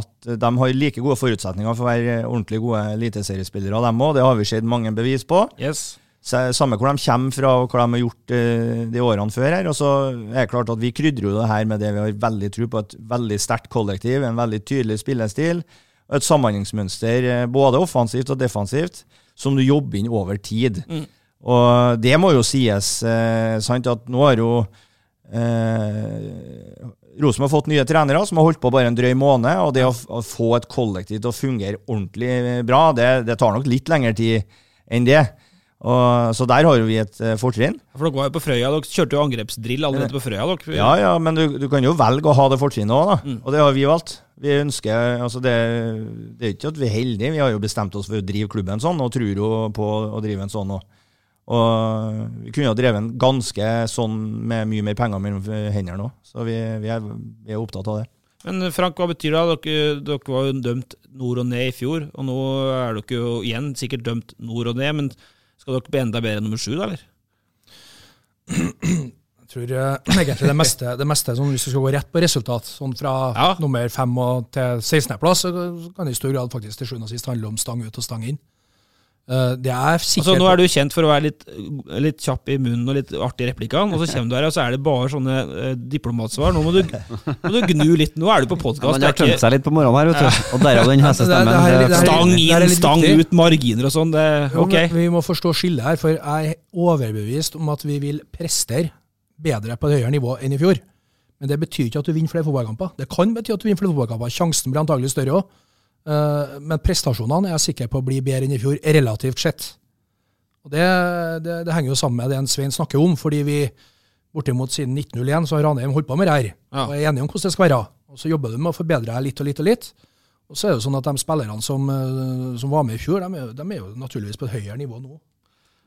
at de har like gode forutsetninger for å være ordentlig gode eliteseriespillere, dem òg. Det har vi sett mange bevis på. Yes. Samme hvor de kommer fra og hva de har gjort uh, de årene før. her, og så er det klart at Vi krydrer jo det her med det vi har veldig tro på, et veldig sterkt kollektiv, en veldig tydelig spillestil. og Et samhandlingsmønster uh, både offensivt og defensivt, som du jobber inn over tid. Mm. Og det må jo sies. eh, sant, at nå har jo Rosenborg fått nye trenere som har holdt på bare en drøy måned. og Det å, å få et kollektiv til å fungere ordentlig bra, det, det tar nok litt lengre tid enn det. Og, så der har vi et uh, fortrinn. For Dere var jo på Frøya, dere kjørte jo angrepsdrill allerede på Frøya? dere. Ja, ja, men du, du kan jo velge å ha det fortrinnet òg, da. Mm. Og det har vi valgt. Vi ønsker, altså det, det er ikke at vi er heldige, vi har jo bestemt oss for å drive klubben sånn, og tror jo på å drive en sånn òg. Og vi kunne jo drevet en ganske sånn med mye mer penger mellom hendene òg, Så vi, vi, er, vi, er, opptatt av det. Men Frank, hva betyr det? Dere, dere var jo dømt nord og ned i fjor, og nå er dere jo igjen sikkert dømt nord og ned. men skal dere bli enda bedre enn nummer sju, da, eller? Jeg tror <clears throat> uh, egentlig det meste, det meste sånn, hvis du skal gå rett på resultat, sånn fra ja. nummer fem til 16.-plass, så kan det i stor grad faktisk til sjuende og sist handle om stang ut og stang inn. Uh, det er sikkert... Altså, nå er du kjent for å være litt, litt kjapp i munnen og litt artig i replikkene, og så kommer du her, og så er det bare sånne uh, diplomatsvar. Nå må du, må du, gnu litt. Nå er du på podkast. Ja, man har tømt seg litt på morgenen her, vet du. Og derav den hestestemmen. Stang inn, stang ut, marginer og sånn. Ok. Ja, vi må forstå skillet her, for jeg er overbevist om at vi vil prestere bedre på et høyere nivå enn i fjor. Men det betyr ikke at du vinner flere fotballkamper. Det kan bety at du vinner flere fotballkamper. Sjansen blir antagelig større òg. Eh, men prestasjonene er jeg sikker på blir bedre enn i fjor, relativt sett. Og det, det, det henger jo sammen med det en Svein snakker om, fordi vi bortimot siden 1901 så har Ranheim holdt på med det her, Ja. og er enige om hvordan det skal være. Og Så jobber du med å forbedre det litt og litt og litt. Og så er det jo sånn at de spillerne som, eh, som var med i fjor, de er, de er jo naturligvis på et høyere nivå nå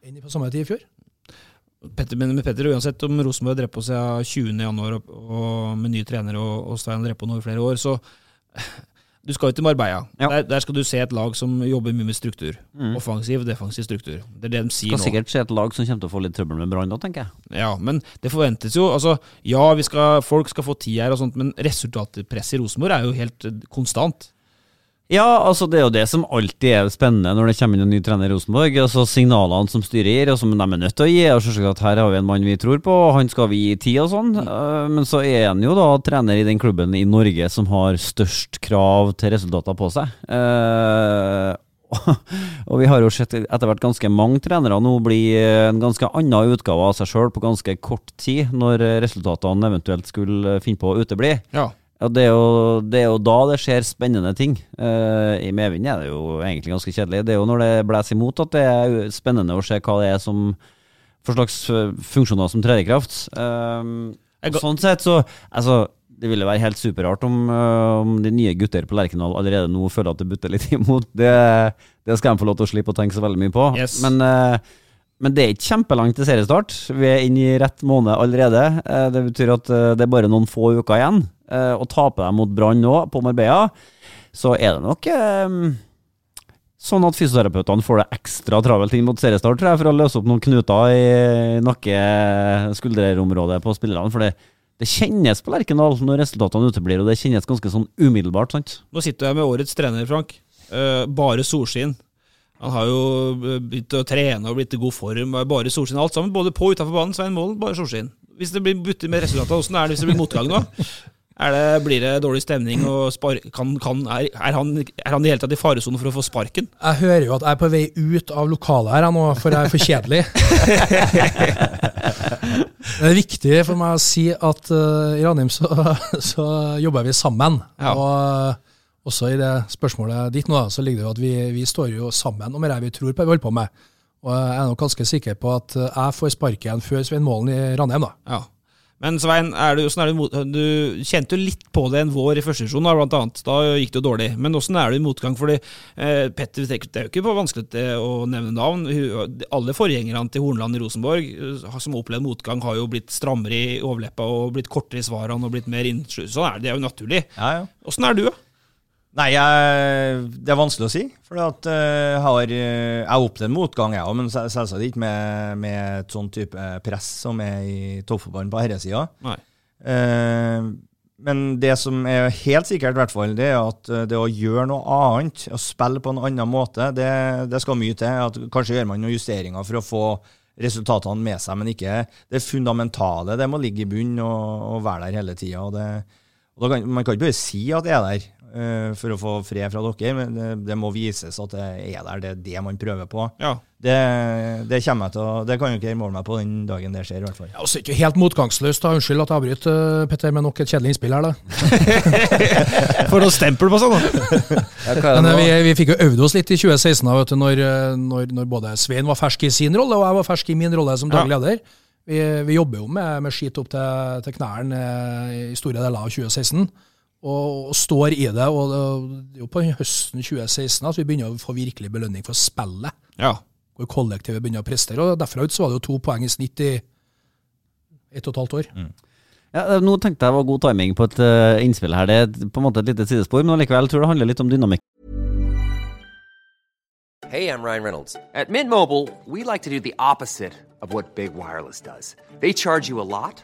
enn på samme tid i fjor. Petter, men Petter, uansett om Rosenborg har på seg 20. januar og, og med ny trener og, og Stein drevet på nå i flere år, så du skal jo til Marbella. Der, der skal du se et lag som jobber mye med struktur. Mm. Offensiv, defensiv struktur. Det er det de sier Skal nå. sikkert se et lag som kommer til å få litt trøbbel med Brann da, tenker jeg. Ja, men det forventes jo. altså, Ja, vi skal, folk skal få tid her, og sånt, men resultatpresset i Rosenborg er jo helt konstant. Ja, altså det er jo det som alltid er spennende når det kommer inn en ny trener i Rosenborg. altså Signalene som styret gir, og som de er nødt til å gi. og selvsagt at Her har vi en mann vi tror på, og han skal vi gi tid og sånn. Eh, Men så er han jo da trener i den klubben i Norge som har størst krav til resultater på seg. Eh, <laughs> og vi har jo sett etter hvert ganske mange trenere nå bli en ganske annen utgave av seg sjøl på ganske kort tid, når resultatene eventuelt skulle finne på å utebli. Ja. Ja, det er, jo, det er jo da det skjer spennende ting. Uh, I medvind er det jo egentlig ganske kjedelig. Det er jo når det blåser imot at det er spennende å se hva det er som for slags eh, funksjoner som trer i kraft. Um, sånn sett så Altså, det ville være helt superrart om, uh, om de nye gutter på Lerkendal allerede nå føler at det butter litt <laughs> imot. Det, det skal de få lov til å slippe å tenke så veldig mye på. Yes. Men men det er ikke kjempelangt til seriestart. Vi er inne i rett måned allerede. Det betyr at det er bare noen få uker igjen. Eh, Og taper de mot Brann nå, på Marbella, så er det nok sånn at fysioterapeutene får det ekstra travelt inn mot seriestart, tror jeg, for å løse opp noen knuter i nakke-skulderområdet på spillerne. For det, det kjennes på Lerkendal når resultatene uteblir, og det kjennes ganske sånn umiddelbart. sant? Nå sitter jeg med årets trener, Frank. Uh, bare solskinn. Han har jo eh, begynt å trene og blitt i god form. Bare solskinn alt sammen, både på og utafor banen. Svein Målen, bare solskinn. Hvis det blir butter med resultater, åssen er det hvis det blir motgang nå? Er det, blir det dårlig stemning, og spar kan, kan, er, er, han, er han i hele tatt i faresonen for å få sparken? Jeg hører jo at jeg er på vei ut av lokalet her nå, for jeg er for kjedelig. <laughs> det er viktig for meg å si at uh, i Ranheim så, så jobber vi sammen. Og eh, også i det spørsmålet ditt nå, så ligger det jo at vi, vi står jo sammen om det vi tror på vi holder på med. Og jeg er nok ganske sikker på at eh, jeg får sparken før Svein Målen i Ranheim, da. Ja. Men Svein, er du, er du, du kjente jo litt på det en vår i første divisjon, blant annet. Da gikk det jo dårlig. Men åssen er du i motgang? Fordi eh, Petter, det er jo ikke vanskelig å nevne navn. Alle forgjengerne til Hornland i Rosenborg eh, som har opplevd motgang, har jo blitt strammere i overleppa og blitt kortere i svarene og blitt mer innskyld. Sånn er det, det er jo naturlig. Ja, ja. Er du, da? Nei, jeg, det er vanskelig å si. For at, uh, har eh, jeg har opplevd motgang, jeg òg, men selvsagt ikke med, med et sånn type press som er i toppfotballen på herresida. Nei. Eh, men det som er helt sikkert, hvert fall, det er at det å gjøre noe annet, å spille på en annen måte, det, det skal mye til. At kanskje gjør man noen justeringer for å få resultatene med seg, men ikke det fundamentale. Det må ligge i bunnen og, og være der hele tida. Man kan ikke bare si at det er der for å få fred fra dere, men det, det må vises at det er der. Det er det man prøver på. Ja. Det, det kommer jeg til å Det kan jo ikke måle meg på den dagen det skjer, i hvert fall. Ja, også ikke helt motgangsløst. da. Unnskyld at jeg avbryter, eh, Petter, med nok et kjedelig innspill her, da. <laughs> For noe stempel på seg, da. Men eh, vi, vi fikk jo øvd oss litt i 2016, da, vet du, når, eh, når, når både Svein var fersk i sin rolle, og jeg var fersk i min rolle som daglig leder. Vi, vi jobber jo med, med skit opp til, til knærne eh, i store deler av 2016, og, og står i det. og Det er jo på høsten 2016 at vi begynner å få virkelig belønning for spillet. Ja. Hvor kollektivet begynner å prestere. og Derfra ut så var det jo to poeng i snitt i ett og et halvt år. Ja, eh, nå tenkte jeg var god timing på et uh, innspill her. Det er på en måte et lite sidespor, men allikevel tror jeg det handler litt om dynamikk. Hey, I'm Ryan Reynolds. At Mint Mobile, we like to do the opposite of what Big Wireless does. They charge you a lot,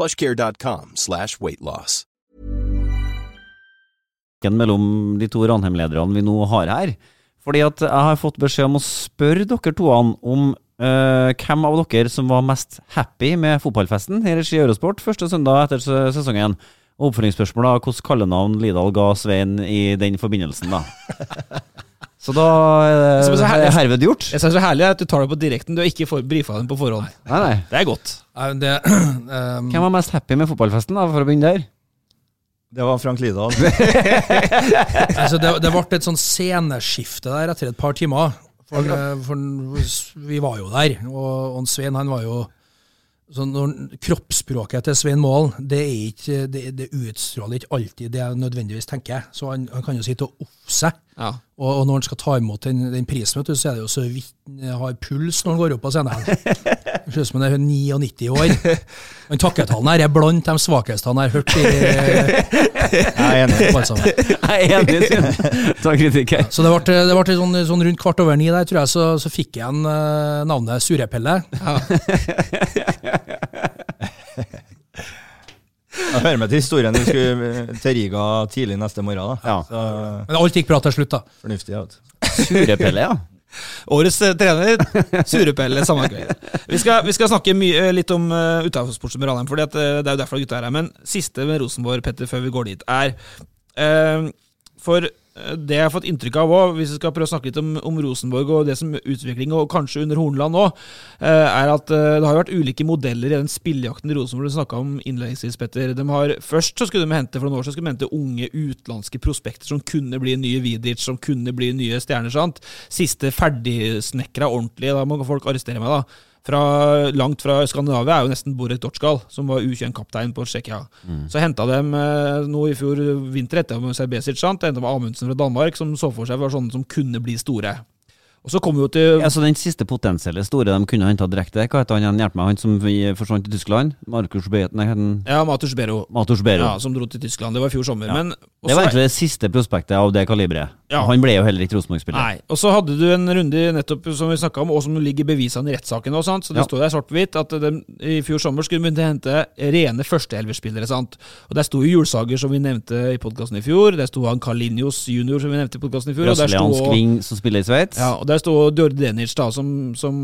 plushcare.com slash weightloss. mellom de to Ranheim-lederne vi nå har her. Fordi at jeg har fått beskjed om å spørre dere toene om uh, hvem av dere som var mest happy med fotballfesten i regi Eurosport første søndag etter sesongen. Og Oppfølgingsspørsmål da, hvilket kallenavn Lidal ga Svein i den forbindelsen, da. <laughs> Så da eh, er så det herved gjort. Jeg synes det er så herlig at du tar det på direkten. Du har ikke brifa dem på forhånd. Nei, nei. Det er godt. Nei, det, um... <clears throat> Hvem var mest happy med fotballfesten, da, for å begynne der? Det var Frank Lidahl. <laughs> altså det, det ble et sånn sceneskifte der etter et par timer. For, eh, for vi var jo der, og, og Svein han var jo så når, Kroppsspråket til Svein Målen det, ikke, det, det utstråler ikke alltid det jeg nødvendigvis tenker. Så han, han kan jo sitte og offe seg. Ja. Og, og når han skal ta imot den, den prisen, så er det jo så vidt han har puls når han går opp på scenen. <laughs> Det ser ut som han er 99 år. Men takketalen her er blant de svakeste han har hørt i <laughs> Jeg er enig. Jeg er enig, ta kritikk her. Så det ble, det ble sånn, sånn rundt kvart over ni der, tror jeg, så, så fikk jeg en eh, navnet Surepelle. <laughs> Jeg hører med til historien du skulle eh, til Riga tidlig neste morgen. da. Så, Men alt gikk bra til slutt, da. Fornuftig. Ja. Surepelle, ja. Årets eh, trener, Surepelle samme kveld. Vi skal, vi skal snakke eh, litt om uh, utenforsport med Ranheim, for det er jo derfor gutta er her. Men siste med Rosenborg, Petter, før vi går dit, er uh, For eh, det jeg har fått inntrykk av òg, hvis vi skal prøve å snakke litt om, om Rosenborg og det som utvikling, og kanskje under Horneland nå, eh, er at eh, det har vært ulike modeller i den spillejakten Rosenborg snakka om innledningsvis, Petter. Har, først så skulle de hente for noen år så skulle de hente unge utenlandske prospekter som kunne bli nye Vidic, som kunne bli nye stjerner. sant? Siste ferdigsnekra ordentlige, da må folk arrestere meg, da. Fra, langt fra Skandinavia er jo nesten Borek Dortskal, som var U21-kaptein på Tsjekkia. Mm. Så henta de eh, noe i fjor vinter etter med Serbesic, sant? Henta med Amundsen fra Danmark, som så for seg var sånne som kunne bli store. Og så kom vi jo til Ja, så Den siste potensielle store de kunne henta direkte, hva heter han igjen? Hjelp meg, han som vi forsvant til Tyskland? Markus Beet... Ja, Matus Bero. Matus Bero. Ja, som dro til Tyskland. Det var i fjor sommer. Ja. Men det var egentlig det siste prospektet av det kaliberet. Ja. Han ble jo heller ikke Rosenborg-spiller. Og så hadde du en runde nettopp som vi snakka om, og som ligger bevisene i rettssaken. Sant? Så det Ja. står der svart på hvitt at de, i fjor sommer skulle de hente rene førsteelverspillere. sant? Og Der sto jo Julsager, som vi nevnte i podkasten i fjor. Der sto han Carlinhos junior, som vi nevnte i podkasten i fjor. og der sto Brasiliansk som spiller i Sveits. Ja, og Der sto Djordi Denic, da, som, som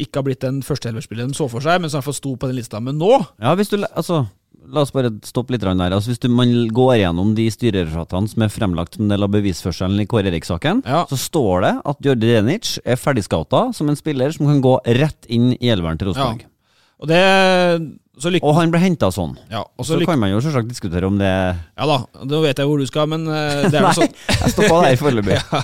ikke har blitt den førsteelverspilleren de så for seg, men som iallfall sto på den lista. Men nå Ja, hvis du, altså, La oss bare stoppe litt der. Altså, hvis du, man går gjennom de styreresultatene som er fremlagt som del av bevisførselen i Kåre Erik-saken, så står det at Jordi Renic er ferdigscouta som en spiller som kan gå rett inn i elveren til Rosenborg. Og det så lyk- Og han ble henta sånn. Ja, og så så kan man jo selvsagt diskutere om det Ja da, nå vet jeg hvor du skal, men uh, det er <laughs> Nei, jo sånn jeg stoppa der foreløpig. <laughs> ja.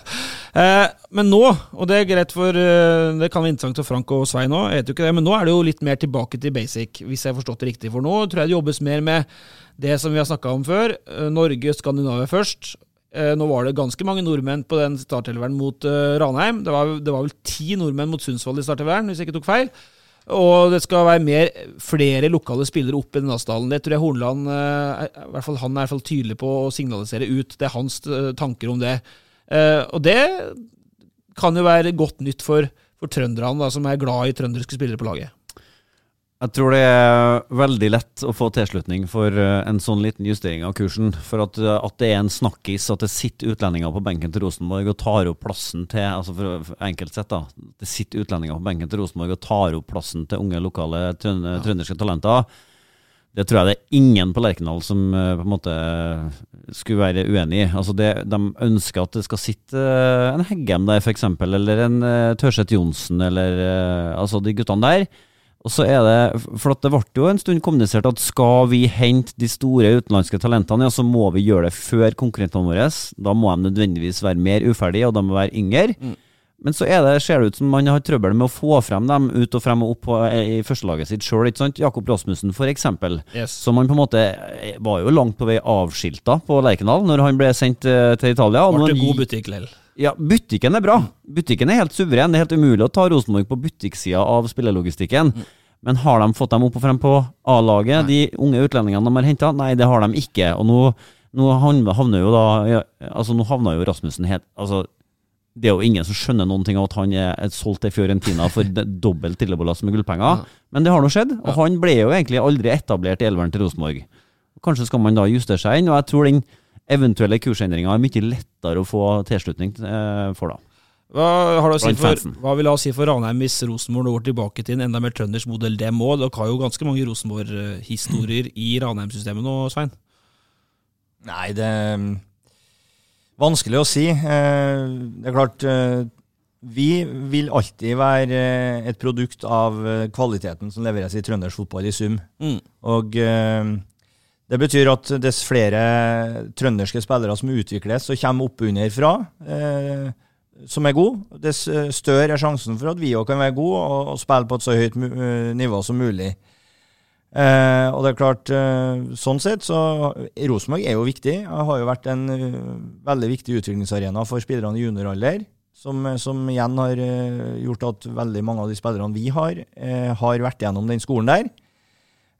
Uh, men nå, og det er greit for uh, Det kan være interessant for Frank og Svein òg, jeg vet jo ikke det, men nå er det jo litt mer tilbake til basic, hvis jeg har forstått det riktig. For nå tror jeg det jobbes mer med det som vi har snakka om før. Norge, Skandinavia først. Nå var det ganske mange nordmenn på den startelveren mot Ranheim. Det var, det var vel ti nordmenn mot Sundsvall i startelveren, hvis jeg ikke tok feil. Og det skal være mer, flere lokale spillere opp i Nasdalen. Det tror jeg Horneland eh, i hvert fall han er i hvert fall tydelig på å signalisere ut. Det er hans eh, tanker om det. Eh, og det kan jo være godt nytt for, for trønderne, som er glad i trønderske spillere på laget. Jeg tror det er veldig lett å få tilslutning for eh, en sånn liten justering av kursen. For at, eh, at det er en snakkis at det sitter utlendinger på benken til Rosenborg og tar opp plassen til altså for, for enkelt sett da, Det sitter utlendinger på benken til Rosenborg og tar opp plassen til unge lokale trøn- trønderske talenter. Det tror jeg det er ingen på Lerkendal som eh, på en måte skulle være uenig i. Altså det, de ønsker at det skal sitte en Heggem der, f.eks., eller en Tørseth Johnsen, eller altså de guttene der. Og så er det, For at det ble jo en stund kommunisert at skal vi hente de store utenlandske talentene, ja, så må vi gjøre det før konkurrentene våre. Da må de nødvendigvis være mer uferdige, og de må være yngre. Men så er det, ser det ut som man har trøbbel med å få frem dem ut og frem og opp på, i førstelaget sitt sjøl. Jakob Rasmussen, f.eks. Yes. Som man på en måte eh, var jo langt på vei avskilta på Lerkendal når han ble sendt eh, til Italia. Ble god butikk lell. Ja, butikken er bra. Butikken er helt suveren. Det er helt umulig å ta Rosenborg på butikksida av spillelogistikken. Men har de fått dem opp og frem på A-laget, de unge utlendingene de har henta? Nei, det har de ikke. Og nå, nå havner jo da ja, Altså, nå havna jo Rasmussen helt Altså, det er jo ingen som skjønner noen ting av at han er solgt til Fiorentina for <laughs> dobbelt tilbelast med gullpenger. Men det har nå skjedd, og han ble jo egentlig aldri etablert i elveren til Rosenborg. Kanskje skal man da justere seg inn, og jeg tror den eventuelle kursendringer er mye lettere å få tilslutning eh, for, da. Hva, har det å si for, hva vil det ha å si for Ranheim hvis Rosenborg nå går tilbake til en enda mer trøndersk modell? Det må. Dere har jo ganske mange Rosenborg-historier i Ranheim-systemet nå, Svein. Nei, det er mm, vanskelig å si. Eh, Det er klart eh, Vi vil alltid være et produkt av kvaliteten som leveres i trøndersk fotball i sum. Mm. Og det betyr at dess flere trønderske spillere som utvikles og kommer opp underfra, eh, som er gode, dess eh, større er sjansen for at vi òg kan være gode og, og spille på et så høyt eh, nivå som mulig. Eh, og det er klart, eh, sånn sett så Rosenborg er jo viktig. Det har jo vært en uh, veldig viktig utviklingsarena for spillerne i junioralder. Som, som igjen har uh, gjort at veldig mange av de spillerne vi har, uh, har vært gjennom den skolen der.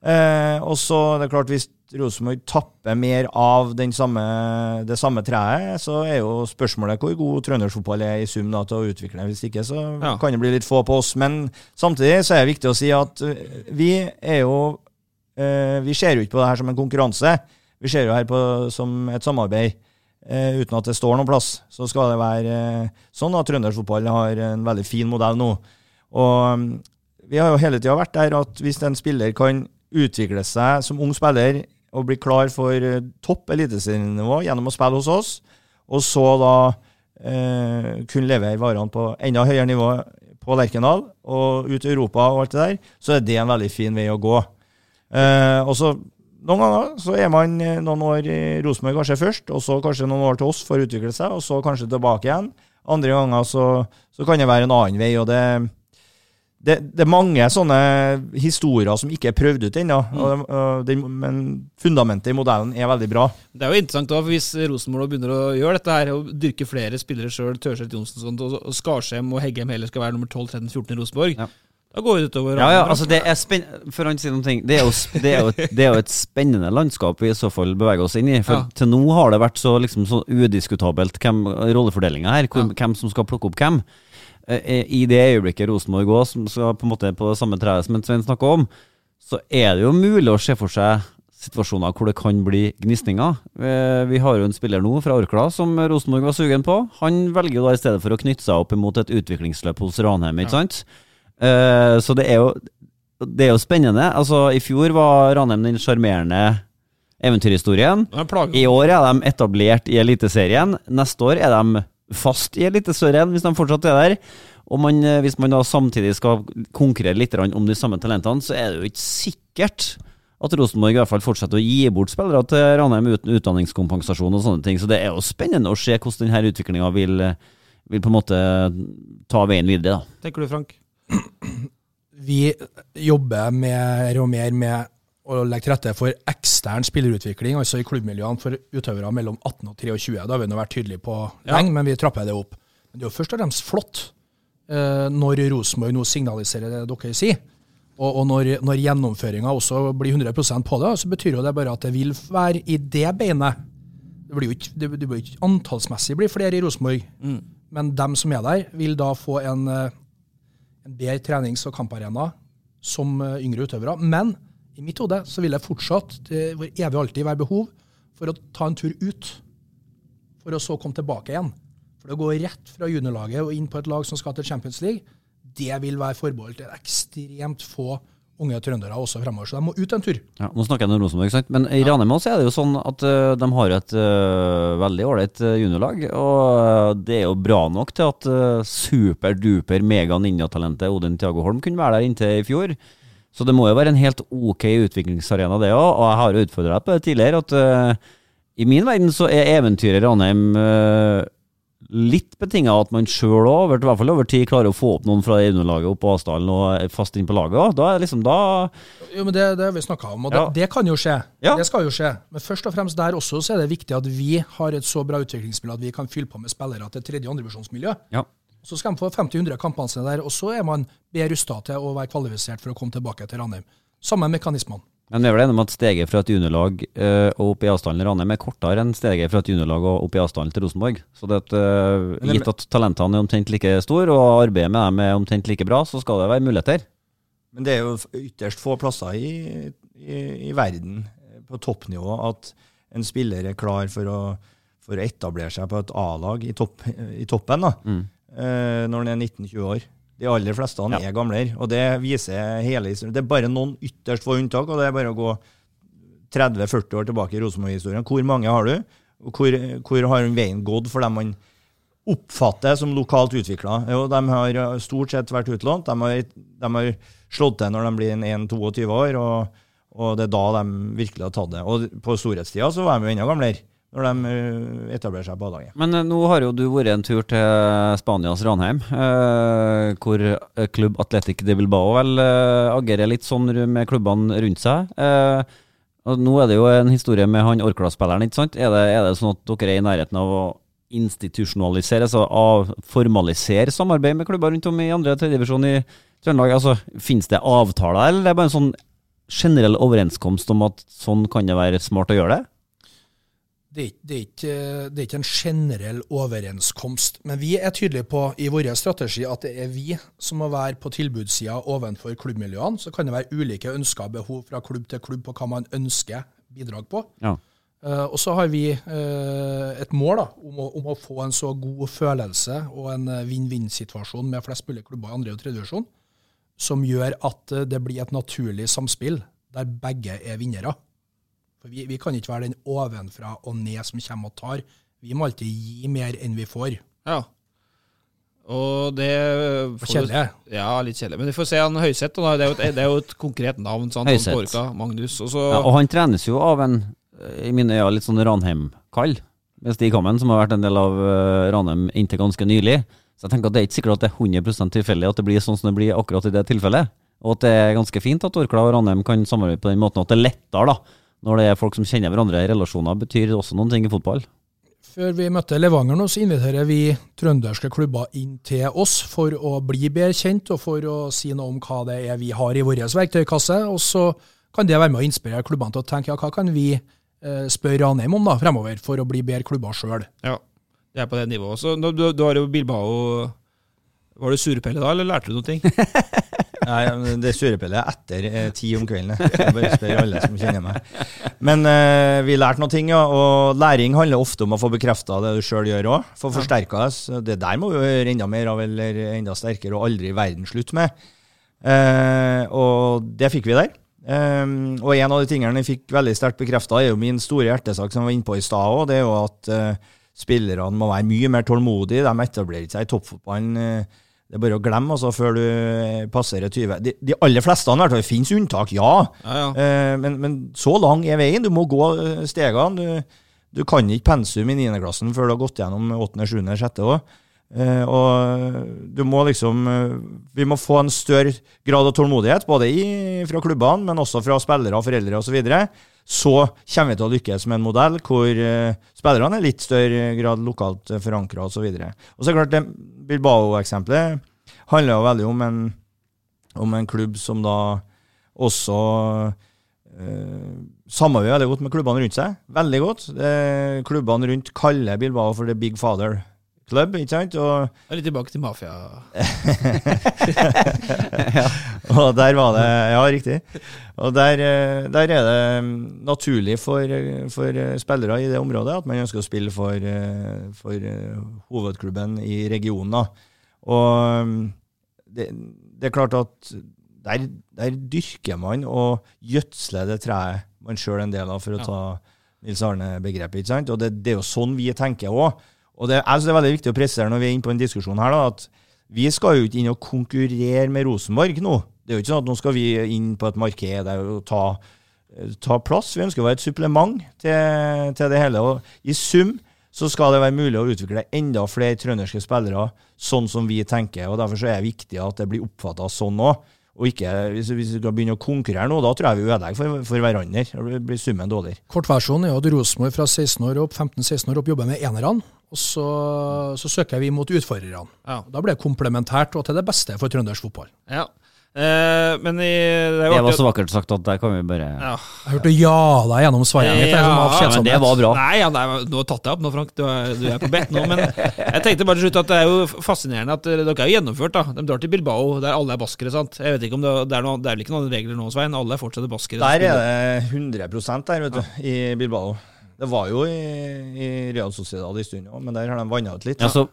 Uh, og så det er klart, hvis Rosenborg tapper mer av den samme, det samme treet, så er jo spørsmålet hvor god trøndersfotball er i sum da, til å utvikle. Hvis ikke så Ja. kan det bli litt få på oss. Men samtidig så er det viktig å si at eh, vi er jo eh, Vi ser jo ikke på det her som en konkurranse. Vi ser jo her på som et samarbeid. Eh, uten at det står noen plass, så skal det være eh, sånn at trøndersfotball har en veldig fin modell nå. Og mm, vi har jo hele tida vært der at hvis en spiller kan utvikle seg som ung spiller og bli klar for eh, topp eliteserienivå gjennom å spille hos oss, og så da eh, kunne levere varene på enda høyere nivå på Lerkendal og ut i Europa og alt det der, så er det en veldig fin vei å gå. Eh, og så noen ganger så er man eh, noen år i Rosenborg kanskje først, og så kanskje noen år til oss for å utvikle seg, og så kanskje tilbake igjen. Andre ganger så, så kan det være en annen vei, og det, det, det er mange sånne historier som ikke er prøvd ut ennå, og men fundamentet i modellen er veldig bra. Det er jo interessant da, for hvis Rosenborg begynner å gjøre dette her, og dyrke flere spillere sjøl, Tørseth Johnsen og sånt, og, Skarsheim og Heggem heller skal være nummer 12, 13, 14 i Rosenborg, da går det utover Ja, ja, altså det er spenn... For å si noen ting Det er, jo, det, er jo, et- det er jo et spennende landskap vi i så fall beveger oss inn i. For Ja. til nå har det vært så, liksom, så udiskutabelt hvem rollefordelinga her, ja. hvem som skal plukke opp hvem. Eh, I det øyeblikket Rosenborg òg, som skal på en måte på det samme treet som Svein snakka om, så er det jo mulig å se for seg situasjoner hvor det kan bli gnisninger. Eh, Vi har jo en spiller nå fra Orkla som Rosenborg var sugen på. Han velger jo da i stedet for å knytte seg opp imot et utviklingsløp hos Ranheim, ikke sant? Ja. så det er jo Det er jo spennende. Altså, i fjor var Ranheim den sjarmerende eventyrhistorien. I år er de etablert i Eliteserien. Neste år er de fast i Eliteserien, hvis de fortsatt er der. Og man, eh, hvis man da samtidig skal konkurrere litt om de samme talentene, så er det jo ikke sikkert at Rosenborg i hvert fall fortsetter å gi bort spillere til Ranheim uten utdanningskompensasjon og sånne ting. Så det er jo spennende å se hvordan denne utviklinga vil, vil på en måte ta veien videre. da. Tenker du, Frank? Vi jobber mer og mer med å legge til rette for ekstern spillerutvikling, altså i klubbmiljøene for utøvere mellom 18 og 23. Det har vi nå vært tydelige på Ja. men vi trapper det opp. Men det er jo først og fremst flott eh, når Rosenborg nå signaliserer det dere sier. Og, og når, når gjennomføringa også blir 100% på det, så betyr jo det bare at det vil være i det beinet. Det blir jo ikke, det, det blir ikke antallsmessig blir flere i Rosenborg, Mm. men dem som er der, vil da få en, eh, en bedre trenings- og kamparena som eh, yngre utøvere. Men i mitt hode så vil det fortsatt det vil evig alltid være behov for å ta en tur ut, for å så komme tilbake igjen. For å gå rett fra juniorlaget og inn på et lag som skal til Champions League, det vil være forbeholdt ekstremt få unge trøndere også fremover. Så de må ut en tur. Ja, nå snakker jeg om Rosenborg, sant? men i Ranheim så er det jo sånn at uh, de har et uh, veldig ålreit uh, juniorlag. Og det er jo bra nok til at superduper mega ninjatalentet Odin Tiago Holm kunne være der inntil i fjor. Så det må jo være en helt ok utviklingsarena, det òg. Og jeg har jo utfordra deg på det tidligere, at i min verden så er eventyret Ranheim litt betinga av at man sjøl òg, i hvert fall over tid, klarer å få opp noen fra underlaget opp på Asdalen og fast inn på laget òg. Da er liksom da Jo, men Det, det har vi snakka om, og Ja. det, det kan jo skje. Ja. Det skal jo skje. Men først og fremst der også så er det viktig at vi har et så bra utviklingsmiljø at vi kan fylle på med spillere til tredje- og andrevisjonsmiljø. Ja. Så skal de få 50-100 kampene sine der, og så er man bedre rusta til å være kvalifisert for å komme tilbake til Ranheim. Samme mekanismene. Men vi er vel enige om at steget fra et juniorlag eh, og opp i avstanden til Ranheim er kortere enn steget fra et juniorlag og opp i avstanden til Rosenborg. Så det at, eh, gitt at talentene er omtrent like store, og arbeidet med dem er omtrent like bra, så skal det være muligheter. Men det er jo ytterst få plasser i, i, i verden eh, på toppnivå at en spiller er klar for å, for å etablere seg på et A-lag i, topp, i toppen da, Mm. Eh, når han er 19-20 år. De aller fleste han er gamlere, og det viser hele historien. Det er bare noen ytterst få unntak, og det er bare å gå 30-40 år tilbake i Rosenborg-historien. Hvor mange har du? Hvor, hvor har veien gått for dem man oppfatter som lokalt utvikla. Jo, de har stort sett vært utlånt. De har, de har slått til når de blir 1-22 år, og, og det er da de virkelig har tatt det. Og på storhetstida så var de jo enda gamlere, når de uh, etablerer seg på A-laget. Men eh, nå har jo du vært en tur til Spanias Ranheim, eh, hvor eh, klubb Atletic de Bilbao vel eh, agerer litt sånn med klubbene rundt seg. Eh, og nå er det jo en historie med han Orkla-spilleren, ikke sant? Er det, er det sånn at dere er i nærheten av å institusjonalisere, altså av, formalisere samarbeid med klubber rundt om i andre tredjedivisjon i Trøndelag? Altså, Finnes det avtaler, eller det er bare en sånn generell overenskomst om at sånn kan det være smart å gjøre det? Det er, ikke- det, er ikke, det er ikke en generell overenskomst, men vi er tydelige på i vår strategi at det er vi som må være på tilbudssida overfor klubbmiljøene. Så kan det være ulike ønsker og behov fra klubb til klubb på hva man ønsker bidrag på. Ja. Uh, og så har vi uh, et mål da, om, å, om å få en så god følelse og en eh, vinn-vinn-situasjon med flest mulig klubber i andre og tredje divisjon, som gjør at det blir et naturlig samspill der begge er vinnere. For vi, vi kan ikke være den ovenfra og ned som kommer og tar. Vi må alltid gi mer enn vi får. Ja. Og det får kjedelig. Ja, litt kjedelig. Men vi får se han Høyseth. Det det er jo et konkret navn. Sant? Høyseth. Magnus. Og Ja, og han trenes jo av en, i mine øyne, litt sånn Ranheim-kall. Med Stig Hammen, som har vært en del av eh, Ranheim inntil ganske nylig. Så jeg tenker at det er ikke sikkert at det er 100% tilfeldig at det blir sånn som det blir akkurat i det tilfellet. Og at det er ganske fint at Orkla og Ranheim kan samarbeide på den måten. At det er lettere, da. Når det er folk som kjenner hverandre. i Relasjoner betyr også noen ting i fotball. Før vi møtte Levanger nå, så inviterer vi trønderske klubber inn til oss for å bli bedre kjent, og for å si noe om hva det er vi har i vår verktøykasse. Og så kan det være med å inspirere klubbene til å tenke ja, hva kan vi eh, spørre Ranheim om da, fremover, for å bli bedre klubber sjøl. Ja, det er på det nivået. Så du, du har jo Bilbao Var du surpelle da, eller lærte du noe? <laughs> Nei, det surepellet er etter eh, ti om kvelden. Jeg bare spør alle som kjenner meg. Men eh, vi lærte noen ting, ja. Og læring handler ofte om å få bekrefta det du sjøl gjør òg. Få forsterka det. Det der må vi gjøre enda mer av, eller enda sterkere, og aldri i verden slutte med. Eh, og det fikk vi der. Eh, og en av de tingene jeg fikk veldig sterkt bekrefta, er jo min store hjertesak som jeg var inne på i stad òg. Det er jo at eh, spillerne må være mye mer tålmodige. De etablerer seg i toppfotballen. Det er bare å glemme altså, før du eh, passerer 20. De, de aller fleste i hvert fall. Finnes unntak, ja. Eh, men, men så lang er veien. Du må gå eh, stegene. Du, du kan ikke pensum i 9. klassen før du har gått gjennom 8., 7., 6. òg. Eh, og du må liksom eh, Vi må få en større grad av tålmodighet, både i, fra klubbene, men også fra spillere, foreldre osv. Så, videre. Så kommer vi til å lykkes med en modell hvor eh, spillerne er litt større grad lokalt forankra osv. Og, så klart, Bilbao-eksempelet handler jo veldig om en, om en klubb som da også eh, samarbeider veldig godt med klubbene rundt seg. Veldig godt. Eh, klubbene rundt kaller Bilbao for the big father. Club, ikke sant? Og er litt tilbake til mafia. <laughs> og der var det Ja, riktig. Og der, eh, der er det mm, naturlig for, for eh, spillere i det området at man ønsker å spille for, eh, for hovedklubben i regionen. Og mm, det, det er klart at der, der dyrker man og gjødsler det treet man sjøl er en del av, for å ta Nils Arne-begrepet. ikke sant? Og det, det er jo sånn vi tenker òg. Og det, synes det er veldig viktig å presisere når vi er inne på en diskusjon her, da, at vi skal jo ikke inn og konkurrere med Rosenborg nå. Det er jo ikke sånn at nå skal vi inn på et marked og ta, ta plass. Vi ønsker å være et supplement til, til det hele. Og i sum så skal det være mulig å utvikle enda flere trønderske spillere sånn som vi tenker. og Derfor så er det viktig at det blir oppfatta sånn òg. Og ikke, hvis, hvis vi skal begynne å konkurrere nå, da tror jeg vi ødelegger for, for hverandre. Da blir summen dårligere. Kortversjonen er jo at Rosenborg fra 16 år opp, 15-16 år opp jobber med enerne. Og så, så søker vi mot utfordrerne. Da blir det komplementært og til det beste for trøndersk fotball. Ja. Eh, men i, det, Det var så vakkert sagt at der kan vi bare Ja. Jeg hørte ja deg gjennom svaret mitt. det var bra. Nei, ja, nei, nå tatt jeg opp nå, Frank. Du er, du er på bedt nå. Men jeg tenkte bare til slutt at det er jo fascinerende at dere er jo gjennomført. da. De drar til Bilbao, der alle er baskere. sant? Jeg vet ikke om Det, det, er, noe, det er vel ikke noen regler nå, Svein? Alle er fortsatt baskere. Der er det 100% der, vet du, i Bilbao. Det var jo i, i Real Sociedad en stund òg, men der har de vanna ut litt. Ja, så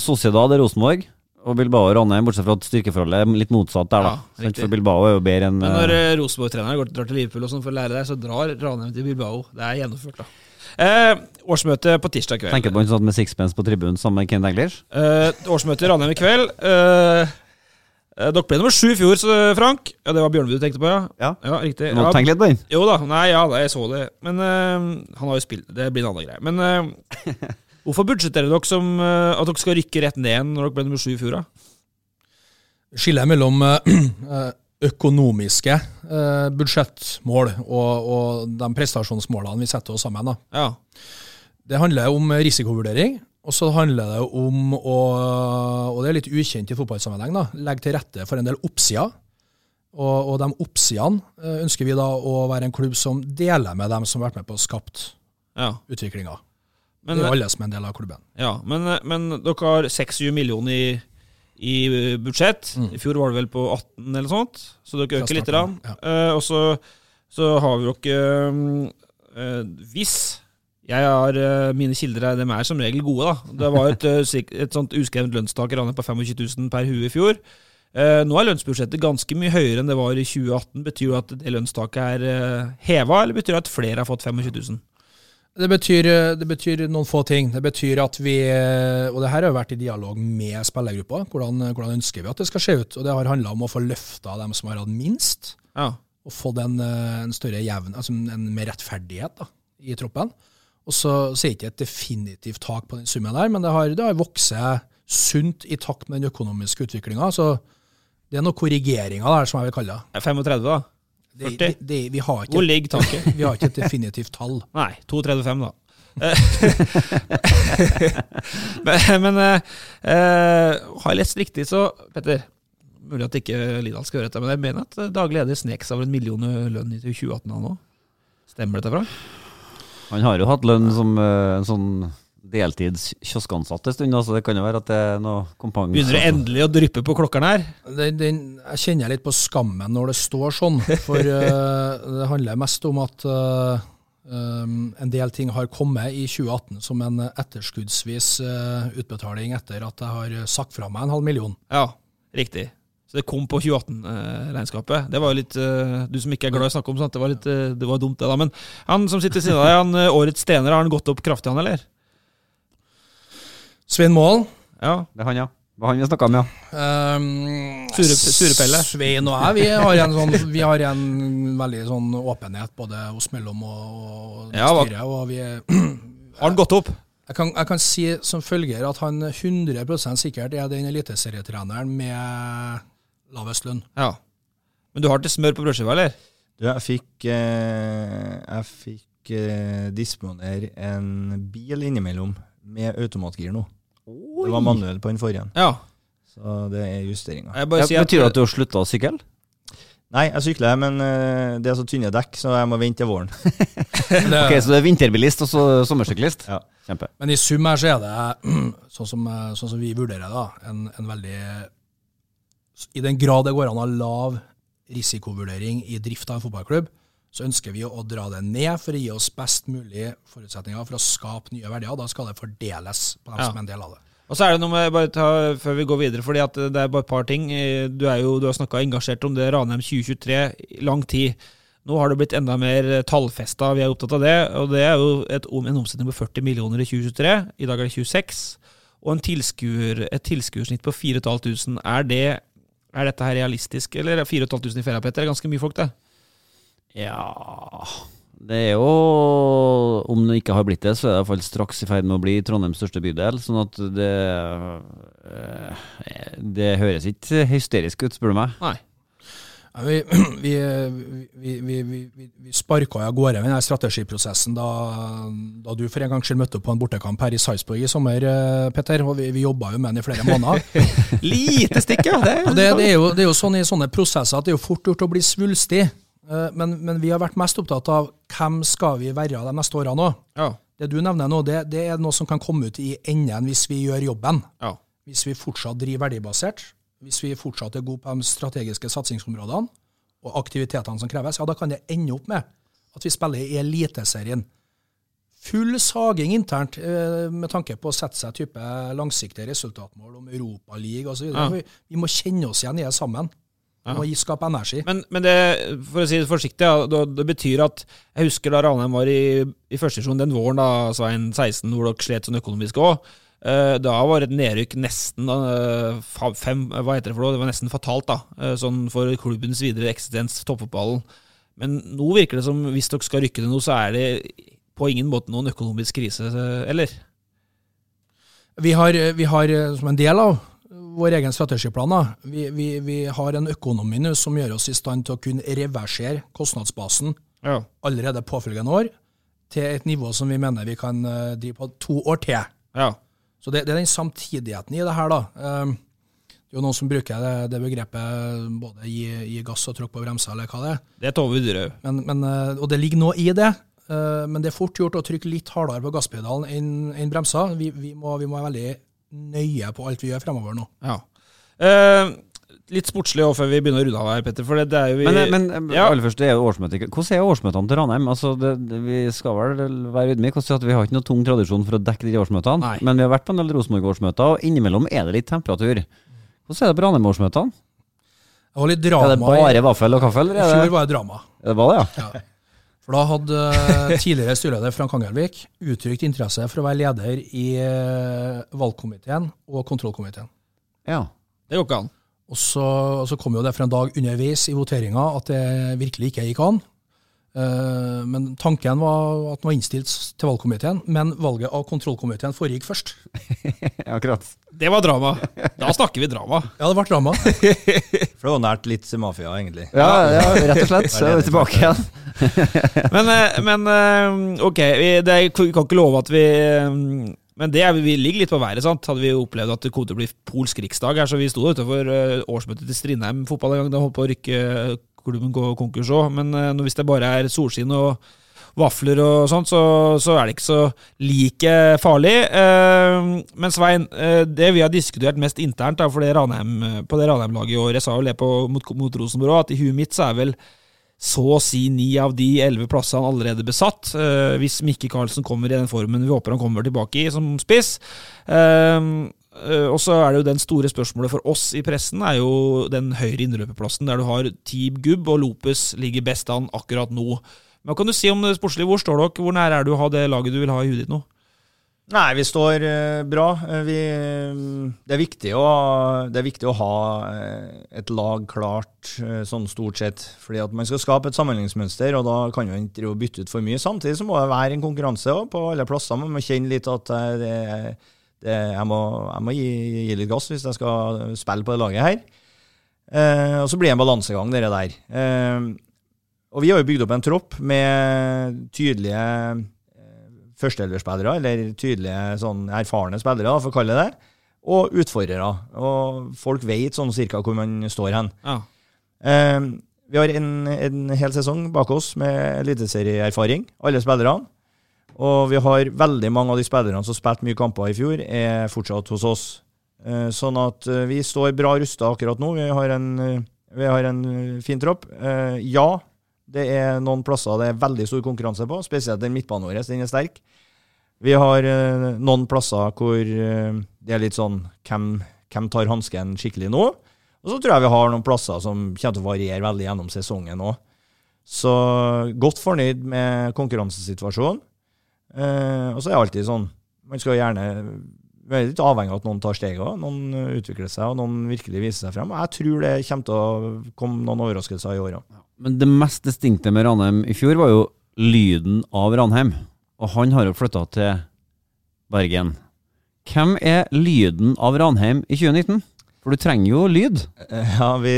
Sociedad er Rosenborg, og Bilbao og Ranheim, bortsett fra at styrkeforholdet er litt motsatt der, da. Ja, riktig. for Bilbao er jo bedre enn Men når eh, eh, Rosenborg-treneren drar til Liverpool og sånn for å lære deg, så drar Ranheim til Bilbao. Det er gjennomført, da. Eh, årsmøte på tirsdag kveld. Tenker på han sånn satt med sixpence på tribunen sammen med Ken Daglish. Eh, årsmøte i Ranheim i kveld. Eh, eh, dere ble nummer sju i fjor, så Frank. Ja, Det var Bjørnby du tenkte på, ja? Ja. riktig. Må ja, tenke litt på den. Jo da, nei, ja, jeg så det. Men eh, han har jo spilt Det blir en annen greie. Men eh, hvorfor budsjetterer dere som eh, at dere skal rykke rett ned når dere ble nummer sju i fjor? Skillet mellom eh, økonomiske eh, budsjettmål og, og de prestasjonsmålene vi setter oss sammen. Ja. Det handler om risikovurdering, og så handler det om å Og det er litt ukjent i fotballsammenheng, da, legge til rette for en del oppsider. Og, og de oppsidene ønsker vi da å være en klubb som deler med dem som har vært med på å skapt Ja. utviklinga. Men- Det er jo alle som er en del av klubben. Ja, men, eh, men dere har 26 millioner i, i budsjett. budsjett. I fjor var det vel på 18 eller sånt, så dere øker litt. Ja. Eh, og så, så har vi dere mm, eh, Hvis jeg har eh, mine kilder her, de er som regel gode, da. Det var et, eh, et sånt uskrevet lønnstak på 25 000 per hue i fjor. Eh, nå er lønnsbudsjettet ganske mye høyere enn det var i 2018. Betyr det at det lønnstaket er uh, heva, eller betyr det at flere har fått 25 000? Det betyr, det betyr noen få ting. Det betyr at vi, og det her har vært i dialog med spillergruppa, hvordan, hvordan ønsker vi at det skal se ut. Og det har handla om å få løfta dem som har hatt minst, Ja. og fått en, eh, en større jevn, altså en mer rettferdighet da, i troppen. Og så, sier er ikke et definitivt tak på den summen der, men det har, det har vokst sunt i takt med den økonomiske utviklinga. Så det er noen korrigeringer der, som jeg vil kalle det. 35, da? Det, 40? det, det, vi har ikke, Hvor ligger taket? <laughs> vi har ikke et definitivt tall. Nei, 2,35 da. men <laughs> men eh, eh, har jeg lest riktig, så Petter Mulig at ikke Lidal skal høre dette, men jeg mener at eh, daglig leder snek seg over en million i lønn i 2018 nå. Stemmer dette, Frank? Han har jo hatt lønn som uh, en sånn deltids kioskansatt en stund, så det kan jo være at det er noe kompang. Begynner det endelig å dryppe på klokkeren her? Den, den, jeg kjenner litt på skammen når det står sånn, for uh, <laughs> det handler mest om at uh, um, en del ting har kommet i 2018 som en etterskuddsvis uh, utbetaling etter at jeg har sagt fra meg en halv million. Ja, riktig. Så det kom på 2018-regnskapet. Det var jo litt eh, Du som ikke er glad i å snakke om sånt, det var litt eh, det var dumt, det, da. Men han som sitter ved siden av deg, han, eh, årets trener, har han gått opp kraftig, han, eller? Svein Mål. Ja. Det er han, ja. Det var han vi snakka om, ja. Um, Sure- surepelle. Svein og jeg, vi har en, sånn, vi har en veldig sånn åpenhet både oss mellom og, og Ja, styret. Og vi, Har han gått opp? Jeg kan, jeg kan si som følger at han 100% sikkert er den eliteserietreneren med lavest lønn. Ja. Men du har ikke smør på brødskiva, eller? Du, jeg fikk, eh, jeg fikk eh, disponere en bil innimellom med automatgir nå. Det var manuell på den forrige. Ja. Så det er justeringer. Jeg bare Ja, sier at- betyr det at du har slutta å sykle? Nei, jeg sykler, men eh, det er så tynne dekk, så jeg må vente til våren. <laughs> Ok, Så du er vinterbilist og så sommersyklist? Ja. Kjempe. Men i sum her så er det, <clears throat> sånn som, sånn som vi vurderer det, en, en veldig I den grad det går an å ha lav risikovurdering i drift av en fotballklubb, så ønsker vi å dra det ned for å gi oss best mulig forutsetninger for å skape nye verdier. Da skal det fordeles på dem Ja. som er en del av det. Og så er det noe med, bare ta, før vi går videre, fordi at det er bare et par ting. Du, er jo, du har snakka engasjert om det Ranheim 2023 i lang tid. Nå har det blitt enda mer tallfesta, vi er opptatt av det. Og det er jo et, en omsetning på 40 millioner i 2023. I dag er det 26. Og tilskuer, et tilskuersnitt på 4500. Er, det, er dette her realistisk, eller er 4500 i ferie, Petter? Er ganske mye folk, det. Ja Det er jo Om det ikke har blitt det, så er det iallfall straks i ferd med å bli Trondheims største bydel. Sånn at det eh, Det høres ikke hysterisk ut, spør du meg. Nei. <clears throat> Vi, vi, vi, vi, sparka av gårde med den strategiprosessen da, da du for en gangs skyld møtte opp på en bortekamp her i Sarpsborg i sommer, eh, Petter. Og vi, vi jobba jo med den i flere måneder. <laughs> Lite stikk, ja. Det, det, det, er jo, det er jo sånn i sånne prosesser at det er jo fort gjort å bli svulstig. Eh, Men, men vi har vært mest opptatt av hvem skal vi være de neste årene òg. Ja. Det du nevner nå, det, det er noe som kan komme ut i enden hvis vi gjør jobben. Ja. Hvis vi fortsatt driver verdibasert, hvis vi fortsatt er gode på de strategiske satsingsområdene og aktivitetene som kreves, ja, da kan det ende opp med at vi spiller i Eliteserien. Full saging internt eh, med tanke på å sette seg type langsiktige resultatmål om Europaligaen osv. Ja. Vi, vi må kjenne oss igjen i det sammen. Ja. må skape energi. Men, men det, for å si det forsiktig, ja, det, betyr at Jeg husker da Ranheim var i, i første den våren, da, Svein 16, hvor dere slet sånn økonomisk òg. Da var et nedrykk nesten eh, fem, Hva heter det for noe? Det var nesten fatalt, da. eh, Sånn for klubbens videre eksistens, toppfotballen. Men nå virker det som hvis dere skal rykke det nå, så er det på ingen måte noen økonomisk krise, eh, eller? Vi har, vi har eh, som en del av vår egen strategiplan, vi, vi, vi har en økonomi nå som gjør oss i stand til å kunne reversere kostnadsbasen Ja. allerede påfølgende år til et nivå som vi mener vi kan eh, drive på to år til. Ja. Så det, det er den samtidigheten i det her, da. Um, det er jo noen som bruker det, det begrepet både gi, gi gass og tråkk på bremsa, eller hva det er. Det er Tove men, eh, og det ligger noe i det. eh, Men det er fort gjort å trykke litt hardere på gasspedalen enn bremsa. Vi, vi, må, vi må være veldig nøye på alt vi gjør fremover nå. Ja. Eh, litt sportslig òg, før vi begynner å runde av her, Petter. For det, det er jo vi, Men, men ja. aller først, det er jo årsmøte. Hvordan er årsmøtene til Ranheim? Altså, det, det, vi skal vel være ydmyke og si at vi har ikke noe tung tradisjon for å dekke de årsmøtene. Men vi har vært på en del Rosenborg-årsmøter, og innimellom er det litt temperatur. Hvordan er det på Ranheim-årsmøtene? Det var litt drama. Er det bare vaffel og kaffe, eller I er det fjor var det drama. Det var det, ja. Ja. For da hadde eh, tidligere styreleder Frank Angelvik uttrykt interesse for å være leder i eh, valgkomiteen og kontrollkomiteen. Ja. Det går ikke an. Og så, og så kom jo det for en dag underveis i voteringa at det virkelig ikke gikk an. Eh, men tanken var at den var innstilt til valgkomiteen, men valget av kontrollkomiteen foregikk først. <laughs> Akkurat. Det var drama. Da snakker vi drama. <laughs> Ja, det ble drama. <laughs> For det var nært litt mafia, egentlig. Ja, ja, rett og slett. Så er vi tilbake igjen. men, eh, men eh, ok, vi, det, vi kan ikke love at vi Men det er, vi ligger litt på været. sant? Hadde vi opplevd at det kom til å bli polsk riksdag her, så vi sto utenfor årsmøtet til Strindheim fotball en gang. Da holdt på å rykke klubben gå konkurs òg. Men eh, hvis det bare er solskinn og vafler og sånt, så, så er det ikke så like farlig. Eh, men Svein, eh, det vi har diskutert mest internt da, det Ranheim, på det Ranheim-laget i år Jeg sa jo det mot, mot Rosenborg òg, at i huet mitt så er vel så å si ni av de elleve plassene allerede besatt. hvis Mikke Karlsen kommer i den formen vi håper han kommer tilbake i som spiss. Eh, og så er det jo den store spørsmålet for oss i pressen, er jo den høyre innløperplassen, der du har Team Gubb og Lopez ligger best an akkurat nå. Men Hva kan du si om det sportslige? Hvor står dere? Hvor nær er du å ha det laget du vil ha i huet ditt nå? Nei, vi står eh, bra. Eh, Vi, det, er å, det er viktig å ha eh, et lag klart eh, sånn stort sett. Fordi at man skal skape et sammenligningsmønster, og da kan man ikke bytte ut for mye. Samtidig så må det være en konkurranse på alle plasser. Man må kjenne litt at eh, det, det, jeg, må, jeg må gi, gi litt gass hvis jeg skal spille på det laget her. Eh, og så blir det en balansegang, det der. Eh, og vi har jo bygd opp en tropp med tydelige førsteelverspillere, eller tydelige sånn erfarne spillere, for å kalle det det, og utfordrere. Og folk vet sånn cirka hvor man står hen. Ja. Eh, vi har en, en hel sesong bak oss med eliteserieerfaring, alle spillerne. Og vi har veldig mange av de spillerne som spilte mye kamper i fjor, er fortsatt hos oss. Eh, Sånn at eh, vi står bra rusta akkurat nå. Vi har en, eh, vi har en fin tropp. Ja, det er noen plasser det er veldig stor konkurranse på, spesielt den midtbanen vår. Den er sterk. Vi har noen plasser hvor det er litt sånn hvem, hvem tar hansken skikkelig nå? Og så tror jeg vi har noen plasser som kommer til å variere veldig gjennom sesongen òg. Så godt fornøyd med konkurransesituasjonen. Eh, og så er det alltid sånn Man skal gjerne Vi er litt avhengig av at noen tar steget òg. Noen utvikler seg, og noen virkelig viser seg frem. Og jeg tror det kommer til å komme noen overraskelser i år òg. Men det mest distinkte med Ranheim i fjor var jo lyden av Ranheim. Og han har jo flytta til Bergen. Hvem er lyden av Ranheim i 2019? For du trenger jo lyd. Eh, Ja, vi,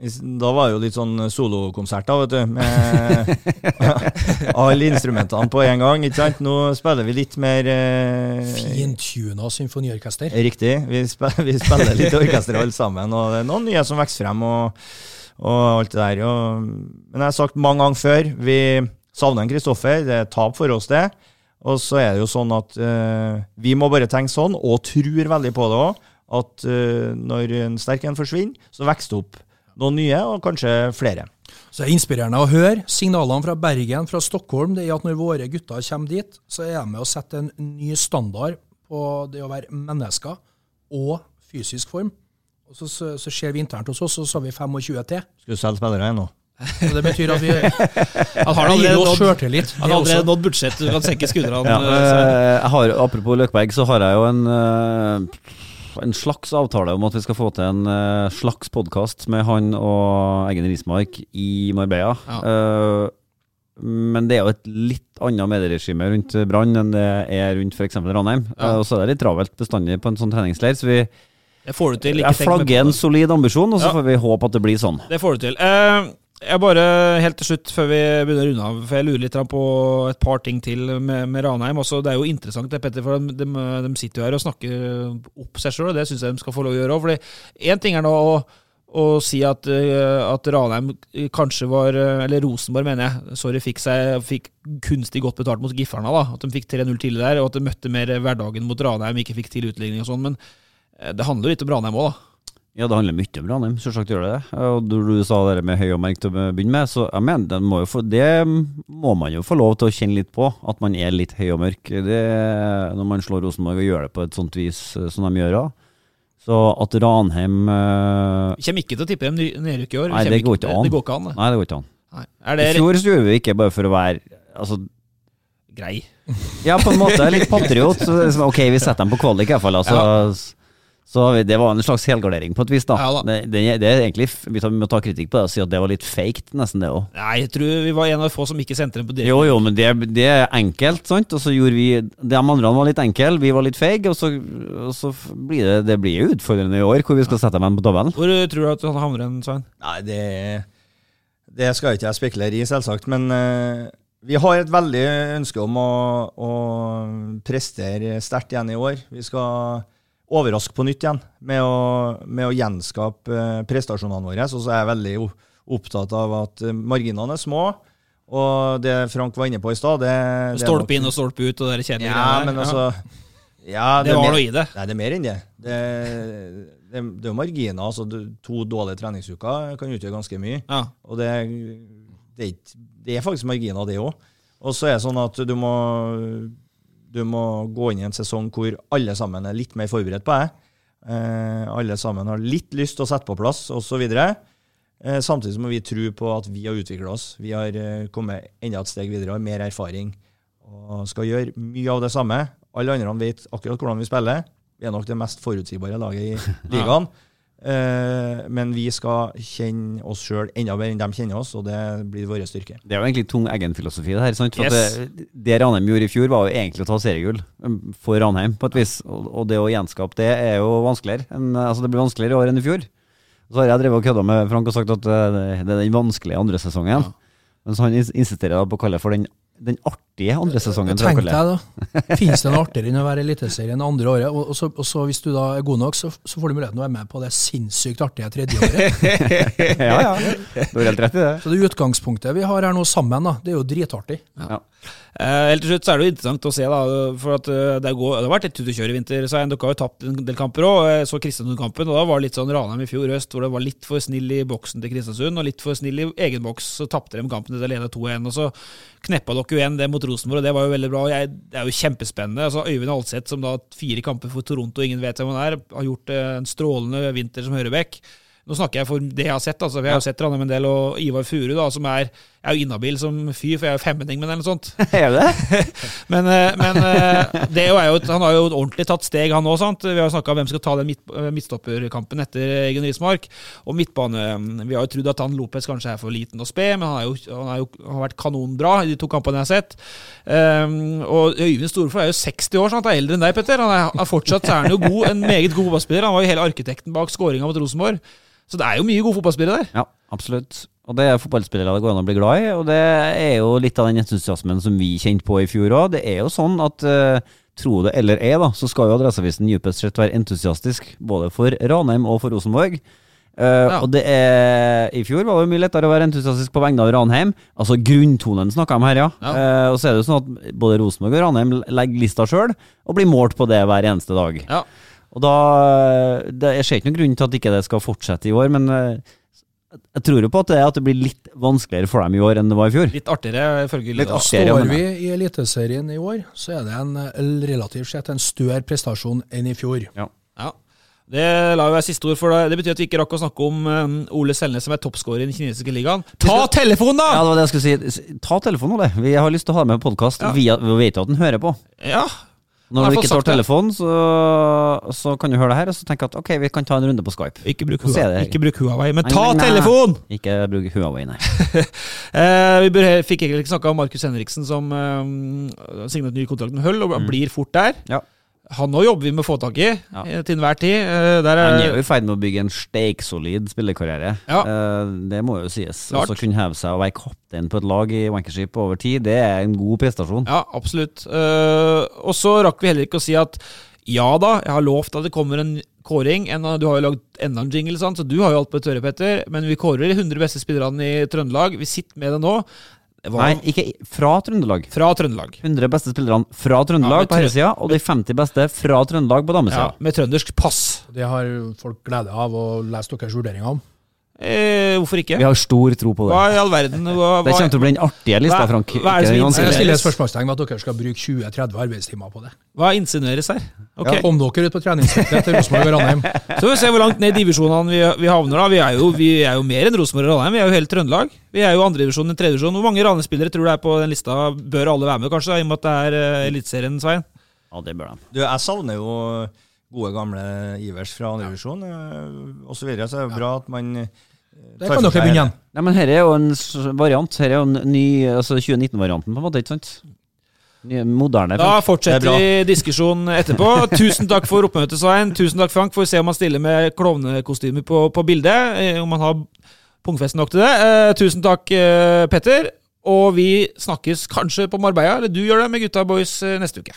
da var det jo litt sånn solokonserter, vet du. Med <laughs> <laughs> alle instrumentene på en gang. ikke sant? Nå spiller vi litt mer eh, Fintuna symfoniorkester. Riktig. Vi spiller, <laughs> vi spiller litt orkester alle sammen. Og det er noen nye som vokser frem, og, og alt det der. Og, men jeg har sagt mange ganger før, vi savner en Kristoffer. Det er tap for oss, det. Og så er det jo sånn at eh, vi må bare tenke sånn, og tror veldig på det òg, at eh, når en sterk en forsvinner, så vokser det opp noen nye, og kanskje flere. Så det er inspirerende å høre. Signalene fra Bergen, fra Stockholm, det er at når våre gutter kommer dit, så er de med å sette en ny standard på det å være mennesker og fysisk form. Og så, så, så ser vi internt hos oss, så så har vi 25 til. Skal du selge spillere ennå? Og det betyr at vi <laughs> Han har allerede oss nådd- sjøltillit. Han har allerede nådd budsjett, du kan senke skuldrene. Ja, eh, eh, jeg har, apropos Løkberg, så har jeg jo en, eh, en slags avtale om at vi skal få til en uh, slags podkast med han og Eggen Rismark i Marbella. Eh, men det er jo et litt annet medieregime rundt Brann enn det er rundt f.eks. Ranheim. Ja. Uh, og så er det litt travelt bestandig på en sånn treningsleir, så vi jeg flagger en solid ambisjon, og så Ja. får vi håpe at det blir sånn. Det får du til. Eh, jeg bare, helt til slutt, før vi begynner å runde av, for jeg lurer litt på et par ting til med, med Ranheim. Også, det er jo interessant, det, Petter, for de, de, de sitter jo her og snakker opp seg sjøl, og det syns jeg de skal få lov å gjøre òg. Én ting er nå å, å si at, eh, at Ranheim kanskje var eh, Eller Rosenborg, mener jeg. Sorry, fikk, seg, fikk kunstig godt betalt mot Giffarna. da, At de fikk 3-0 tidlig der, og at de møtte mer hverdagen mot Ranheim, ikke fikk til utligning og sånn. Men eh, det handler jo litt om Ranheim òg, da. Ja, det handler mye om Ranheim, selvsagt gjør det det. Og du, du sa det med høy og merk til å begynne med, så jeg mener, den må jo få, det må man jo få lov til å kjenne litt på, at man er litt høy og mørk. Det, når man slår Rosenborg og gjør det på et sånt vis eh, som de gjør da. Så at Ranheim uh, Vi kommer ikke til å tippe dem nedrykk i år. Nei, det går ikke an. Det går ikke an. det. Nei, det går ikke an. Nei. Er det I fjor gjorde vi ikke bare for å være altså, grei? Ja, på en måte. Litt patriot. Så, liksom, ok, vi setter dem på kvalik i hvert fall. Altså, Så det var en slags helgardering på et vis, da. Det, det, det er egentlig, Vi må ta kritikk på det og si at det var litt fake, nesten det òg. Nei, jeg tror vi var en av de få som ikke sendte den på direkte. Jo, jo, men det, det er enkelt, sant? Og så gjorde vi De andre var litt enkle, vi var litt feige, og så, og så blir det Det blir utfordrende i år, hvor vi skal sette dem på tabellen. Hvor eh, tror du at han havner hen, Svein? Nei, det, det skal ikke jeg spekulere i, selvsagt. Men uh, vi har et veldig ønske om å, å prestere sterkt igjen i år. Vi skal overraske på nytt igjen med å, med å gjenskape eh, prestasjonene våre. Og så er jeg veldig opptatt av at eh, marginene er små. Og det Frank var inne på i stad det, det Stolpe inn og stolpe ut og det kjedelige ja, greiene der. men altså ja, Det er var mer- noe i det. Nei, det er mer enn det. Det, det, det er marginer. altså To dårlige treningsuker kan utgjøre ganske mye. Ja. Og det, det, er det er faktisk marginer, det òg. Og så er det sånn at du må, du må gå inn i en sesong hvor alle sammen er litt mer forberedt på deg. Eh, alle sammen har litt lyst til å sette på plass, osv. Eh, samtidig så må vi tro på at vi har utvikla oss. Vi har eh, kommet enda et steg videre, har mer erfaring og skal gjøre mye av det samme. Alle andre vet akkurat hvordan vi spiller. Vi er nok det mest forutsigbare laget i <laughs> ligaen. Eh, men vi skal kjenne oss sjøl enda bedre enn de kjenner oss, og det blir vår styrke. Det er jo egentlig tung Eggen-filosofi, det her. Sant? For Yes. at det, det Ranheim gjorde i fjor, var jo egentlig å ta seriegull um, for Ranheim, på et vis. Og, og det å gjenskape det er jo vanskeligere. En, altså det blir vanskeligere i år enn i fjor. Så har jeg drevet og kødda med Frank og sagt at eh, det det er den vanskelige andre sesongen. Men så han ins- insisterer da på å kalle det for den, den artige andre sesongen. tror Tenk deg da. <laughs> Finnes det noe artigere enn å være Eliteserien andre året? Og, og, så, og så hvis du da er god nok, så, så får du muligheten til å være med på det sinnssykt artige tredje året. <laughs> Ja, ja. Du har helt rett i det. Så det utgangspunktet vi har her nå sammen, da, det er jo dritartig. Ja. Eh, helt til slutt så er det jo interessant å se, da, for at eh, det, går, det har vært et tut og kjør i vinter. Så Dere har jo tapt en del kamper òg. Jeg så Kristiansund-kampen, og da var det litt sånn Ranheim i fjor øst, hvor det var litt for snill i boksen til Kristiansund, og litt for snill i egen boks. Så tapte de kampen til alene 2-1, og så kneppa dere jo igjen det mot Rosenborg, og det var jo veldig bra. jeg, Det er jo kjempespennende. Altså, Øyvind Alseth, som da fire kamper for Toronto, ingen vet hvem han er, har gjort eh, en strålende vinter som høyrebekk. Nå snakker jeg for det jeg har sett. altså, Vi har jo sett Ranheim en del, og Ivar Furu, da, som er Jeg er jo inhabil som fyr, for jeg er jo femmenning med den, eller noe sånt. <laughs> Er det? <laughs> men eh, men eh, det er jo, han har jo ordentlig tatt steg, han òg. Vi har jo snakka om hvem som skal ta den midt, eh, midtstopperkampen etter Egen Rismark. Og midtbane Vi har jo trodd at han Lopez kanskje er for liten å spe, men han, er jo, han, er jo, han har vært kanonbra i de to kampene jeg har sett. Um, og Øyvind Storeflå er jo 60 år, sant? han er eldre enn deg, Petter. Han er, er fortsatt så er han jo god, en meget god fotballspiller. Han var jo hele arkitekten bak skåringa mot Rosenborg. Så det er jo mye gode fotballspillere der. Ja, absolutt. Og det er fotballspillere det går an å bli glad i, og det er jo litt av den entusiasmen som vi kjente på i fjor òg. Det er jo sånn at uh, tro det eller ei, da, så skal jo Adresseavisen dypest sett være entusiastisk både for Ranheim og for Rosenborg. Uh, Og det er I fjor var det mye lettere å være entusiastisk på vegne av Ranheim. Altså Grunntonen snakka om her, ja. Uh, og så er det jo sånn at både Rosenborg og Ranheim legger lista sjøl, og blir målt på det hver eneste dag. Ja. Og da det, Jeg ser ikke noen grunn til at ikke det skal fortsette i år, men uh, jeg tror jo på at det, at det blir litt vanskeligere for dem i år enn det var i fjor. Litt artigere, ifølge Litt artigere, Står vi i Eliteserien i år, så er det en eh, relativt sett en større prestasjon enn i fjor. Ja. ja. Det la jo være siste ord, for det, det betyr at vi ikke rakk å snakke om um, Ole Selnes, som er toppskårer i den kinesiske ligaen. Ta telefonen, da! Ja, det var det jeg skulle si. Ta telefonen, Ole. Vi har lyst til å ha deg med på podkast. Ja. Vi, vet jo at den hører på. Ja. Når du ikke tar telefonen, så, så kan du høre det her, og så tenke at ok, vi kan ta en runde på Skype. Ikke bruk, Og se Hua, det. ikke bruk Huawei, men ta nei, nei. telefon! Ikke bruk Huawei, nei. <laughs> Eh, vi fikk egentlig ikke snakka om Markus Henriksen, som eh, signet ny kontrakt med Hull, og Mm. blir fort der. Han òg jobber vi med å få tak i, ja. til enhver tid. Eh, der Han er er, jo i ferd med å bygge en steiksolid spillekarriere. Ja. Eh, det må jo sies. Å kunne heve seg og være kaptein på et lag i Wankership over tid, det er en god prestasjon. Ja, absolutt. Eh, og så rakk vi heller ikke å si at ja da, jeg har lovt at det kommer en kåring. En, du har jo lagd enda en jingle, så du har jo alt på tørre, Petter. Men vi kårer de 100 beste spillerne i Trøndelag. Vi sitter med det nå. Var- Nei, ikke fra Trøndelag. Fra Trøndelag. 100 beste spillerne fra Trøndelag Ja, på herresida, og de 50 beste fra Trøndelag på damesida. Ja, med trøndersk pass. Det har folk glede av å lese deres vurderinger om. Eh, hvorfor ikke? Vi har stor tro på det. Hva i all verden? Hva, Det kommer til å bli den artige lista, Hva- Frank. hva er det som. Jeg stiller et spørsmålstegn ved at dere skal bruke 20-30 arbeidstimer på det. Hva insinueres her? Okay. Ja, Kom dere ut på treningssenteret til Rosenborg og Ranheim. <laughs> Så vi får se hvor langt ned i divisjonene vi, vi havner. da. Vi er, jo, vi er jo mer enn Rosenborg og Ranheim. Vi er jo hele Trøndelag. Vi er jo andredivisjon enn tredjedivisjon. Hvor mange Ranheim-spillere tror du er på den lista? Bør alle være med, kanskje, da, i og med at det er uh, Eliteserien, Svein? Ja, det bør de. Du, jeg savner jo gode, gamle Ivers fra andredivisjon ja. osv. Så, videre, så er det bra at man eh, Der kan for dere begynne igjen. Nei, men Dette er jo en variant. Her er jo en ny altså 2019-varianten, på en måte. ikke sant? Ny, moderne. Da fortsetter er vi diskusjonen etterpå. Tusen takk for oppmøtet, Svein. Tusen takk, Frank. Får å se om han stiller med klovnekostyme på, på bildet. eh, Om han har pungfest nok til det. Eh, tusen takk, eh, Petter. Og vi snakkes kanskje på Marbella, eller du gjør det med Gutta Boys eh, neste uke.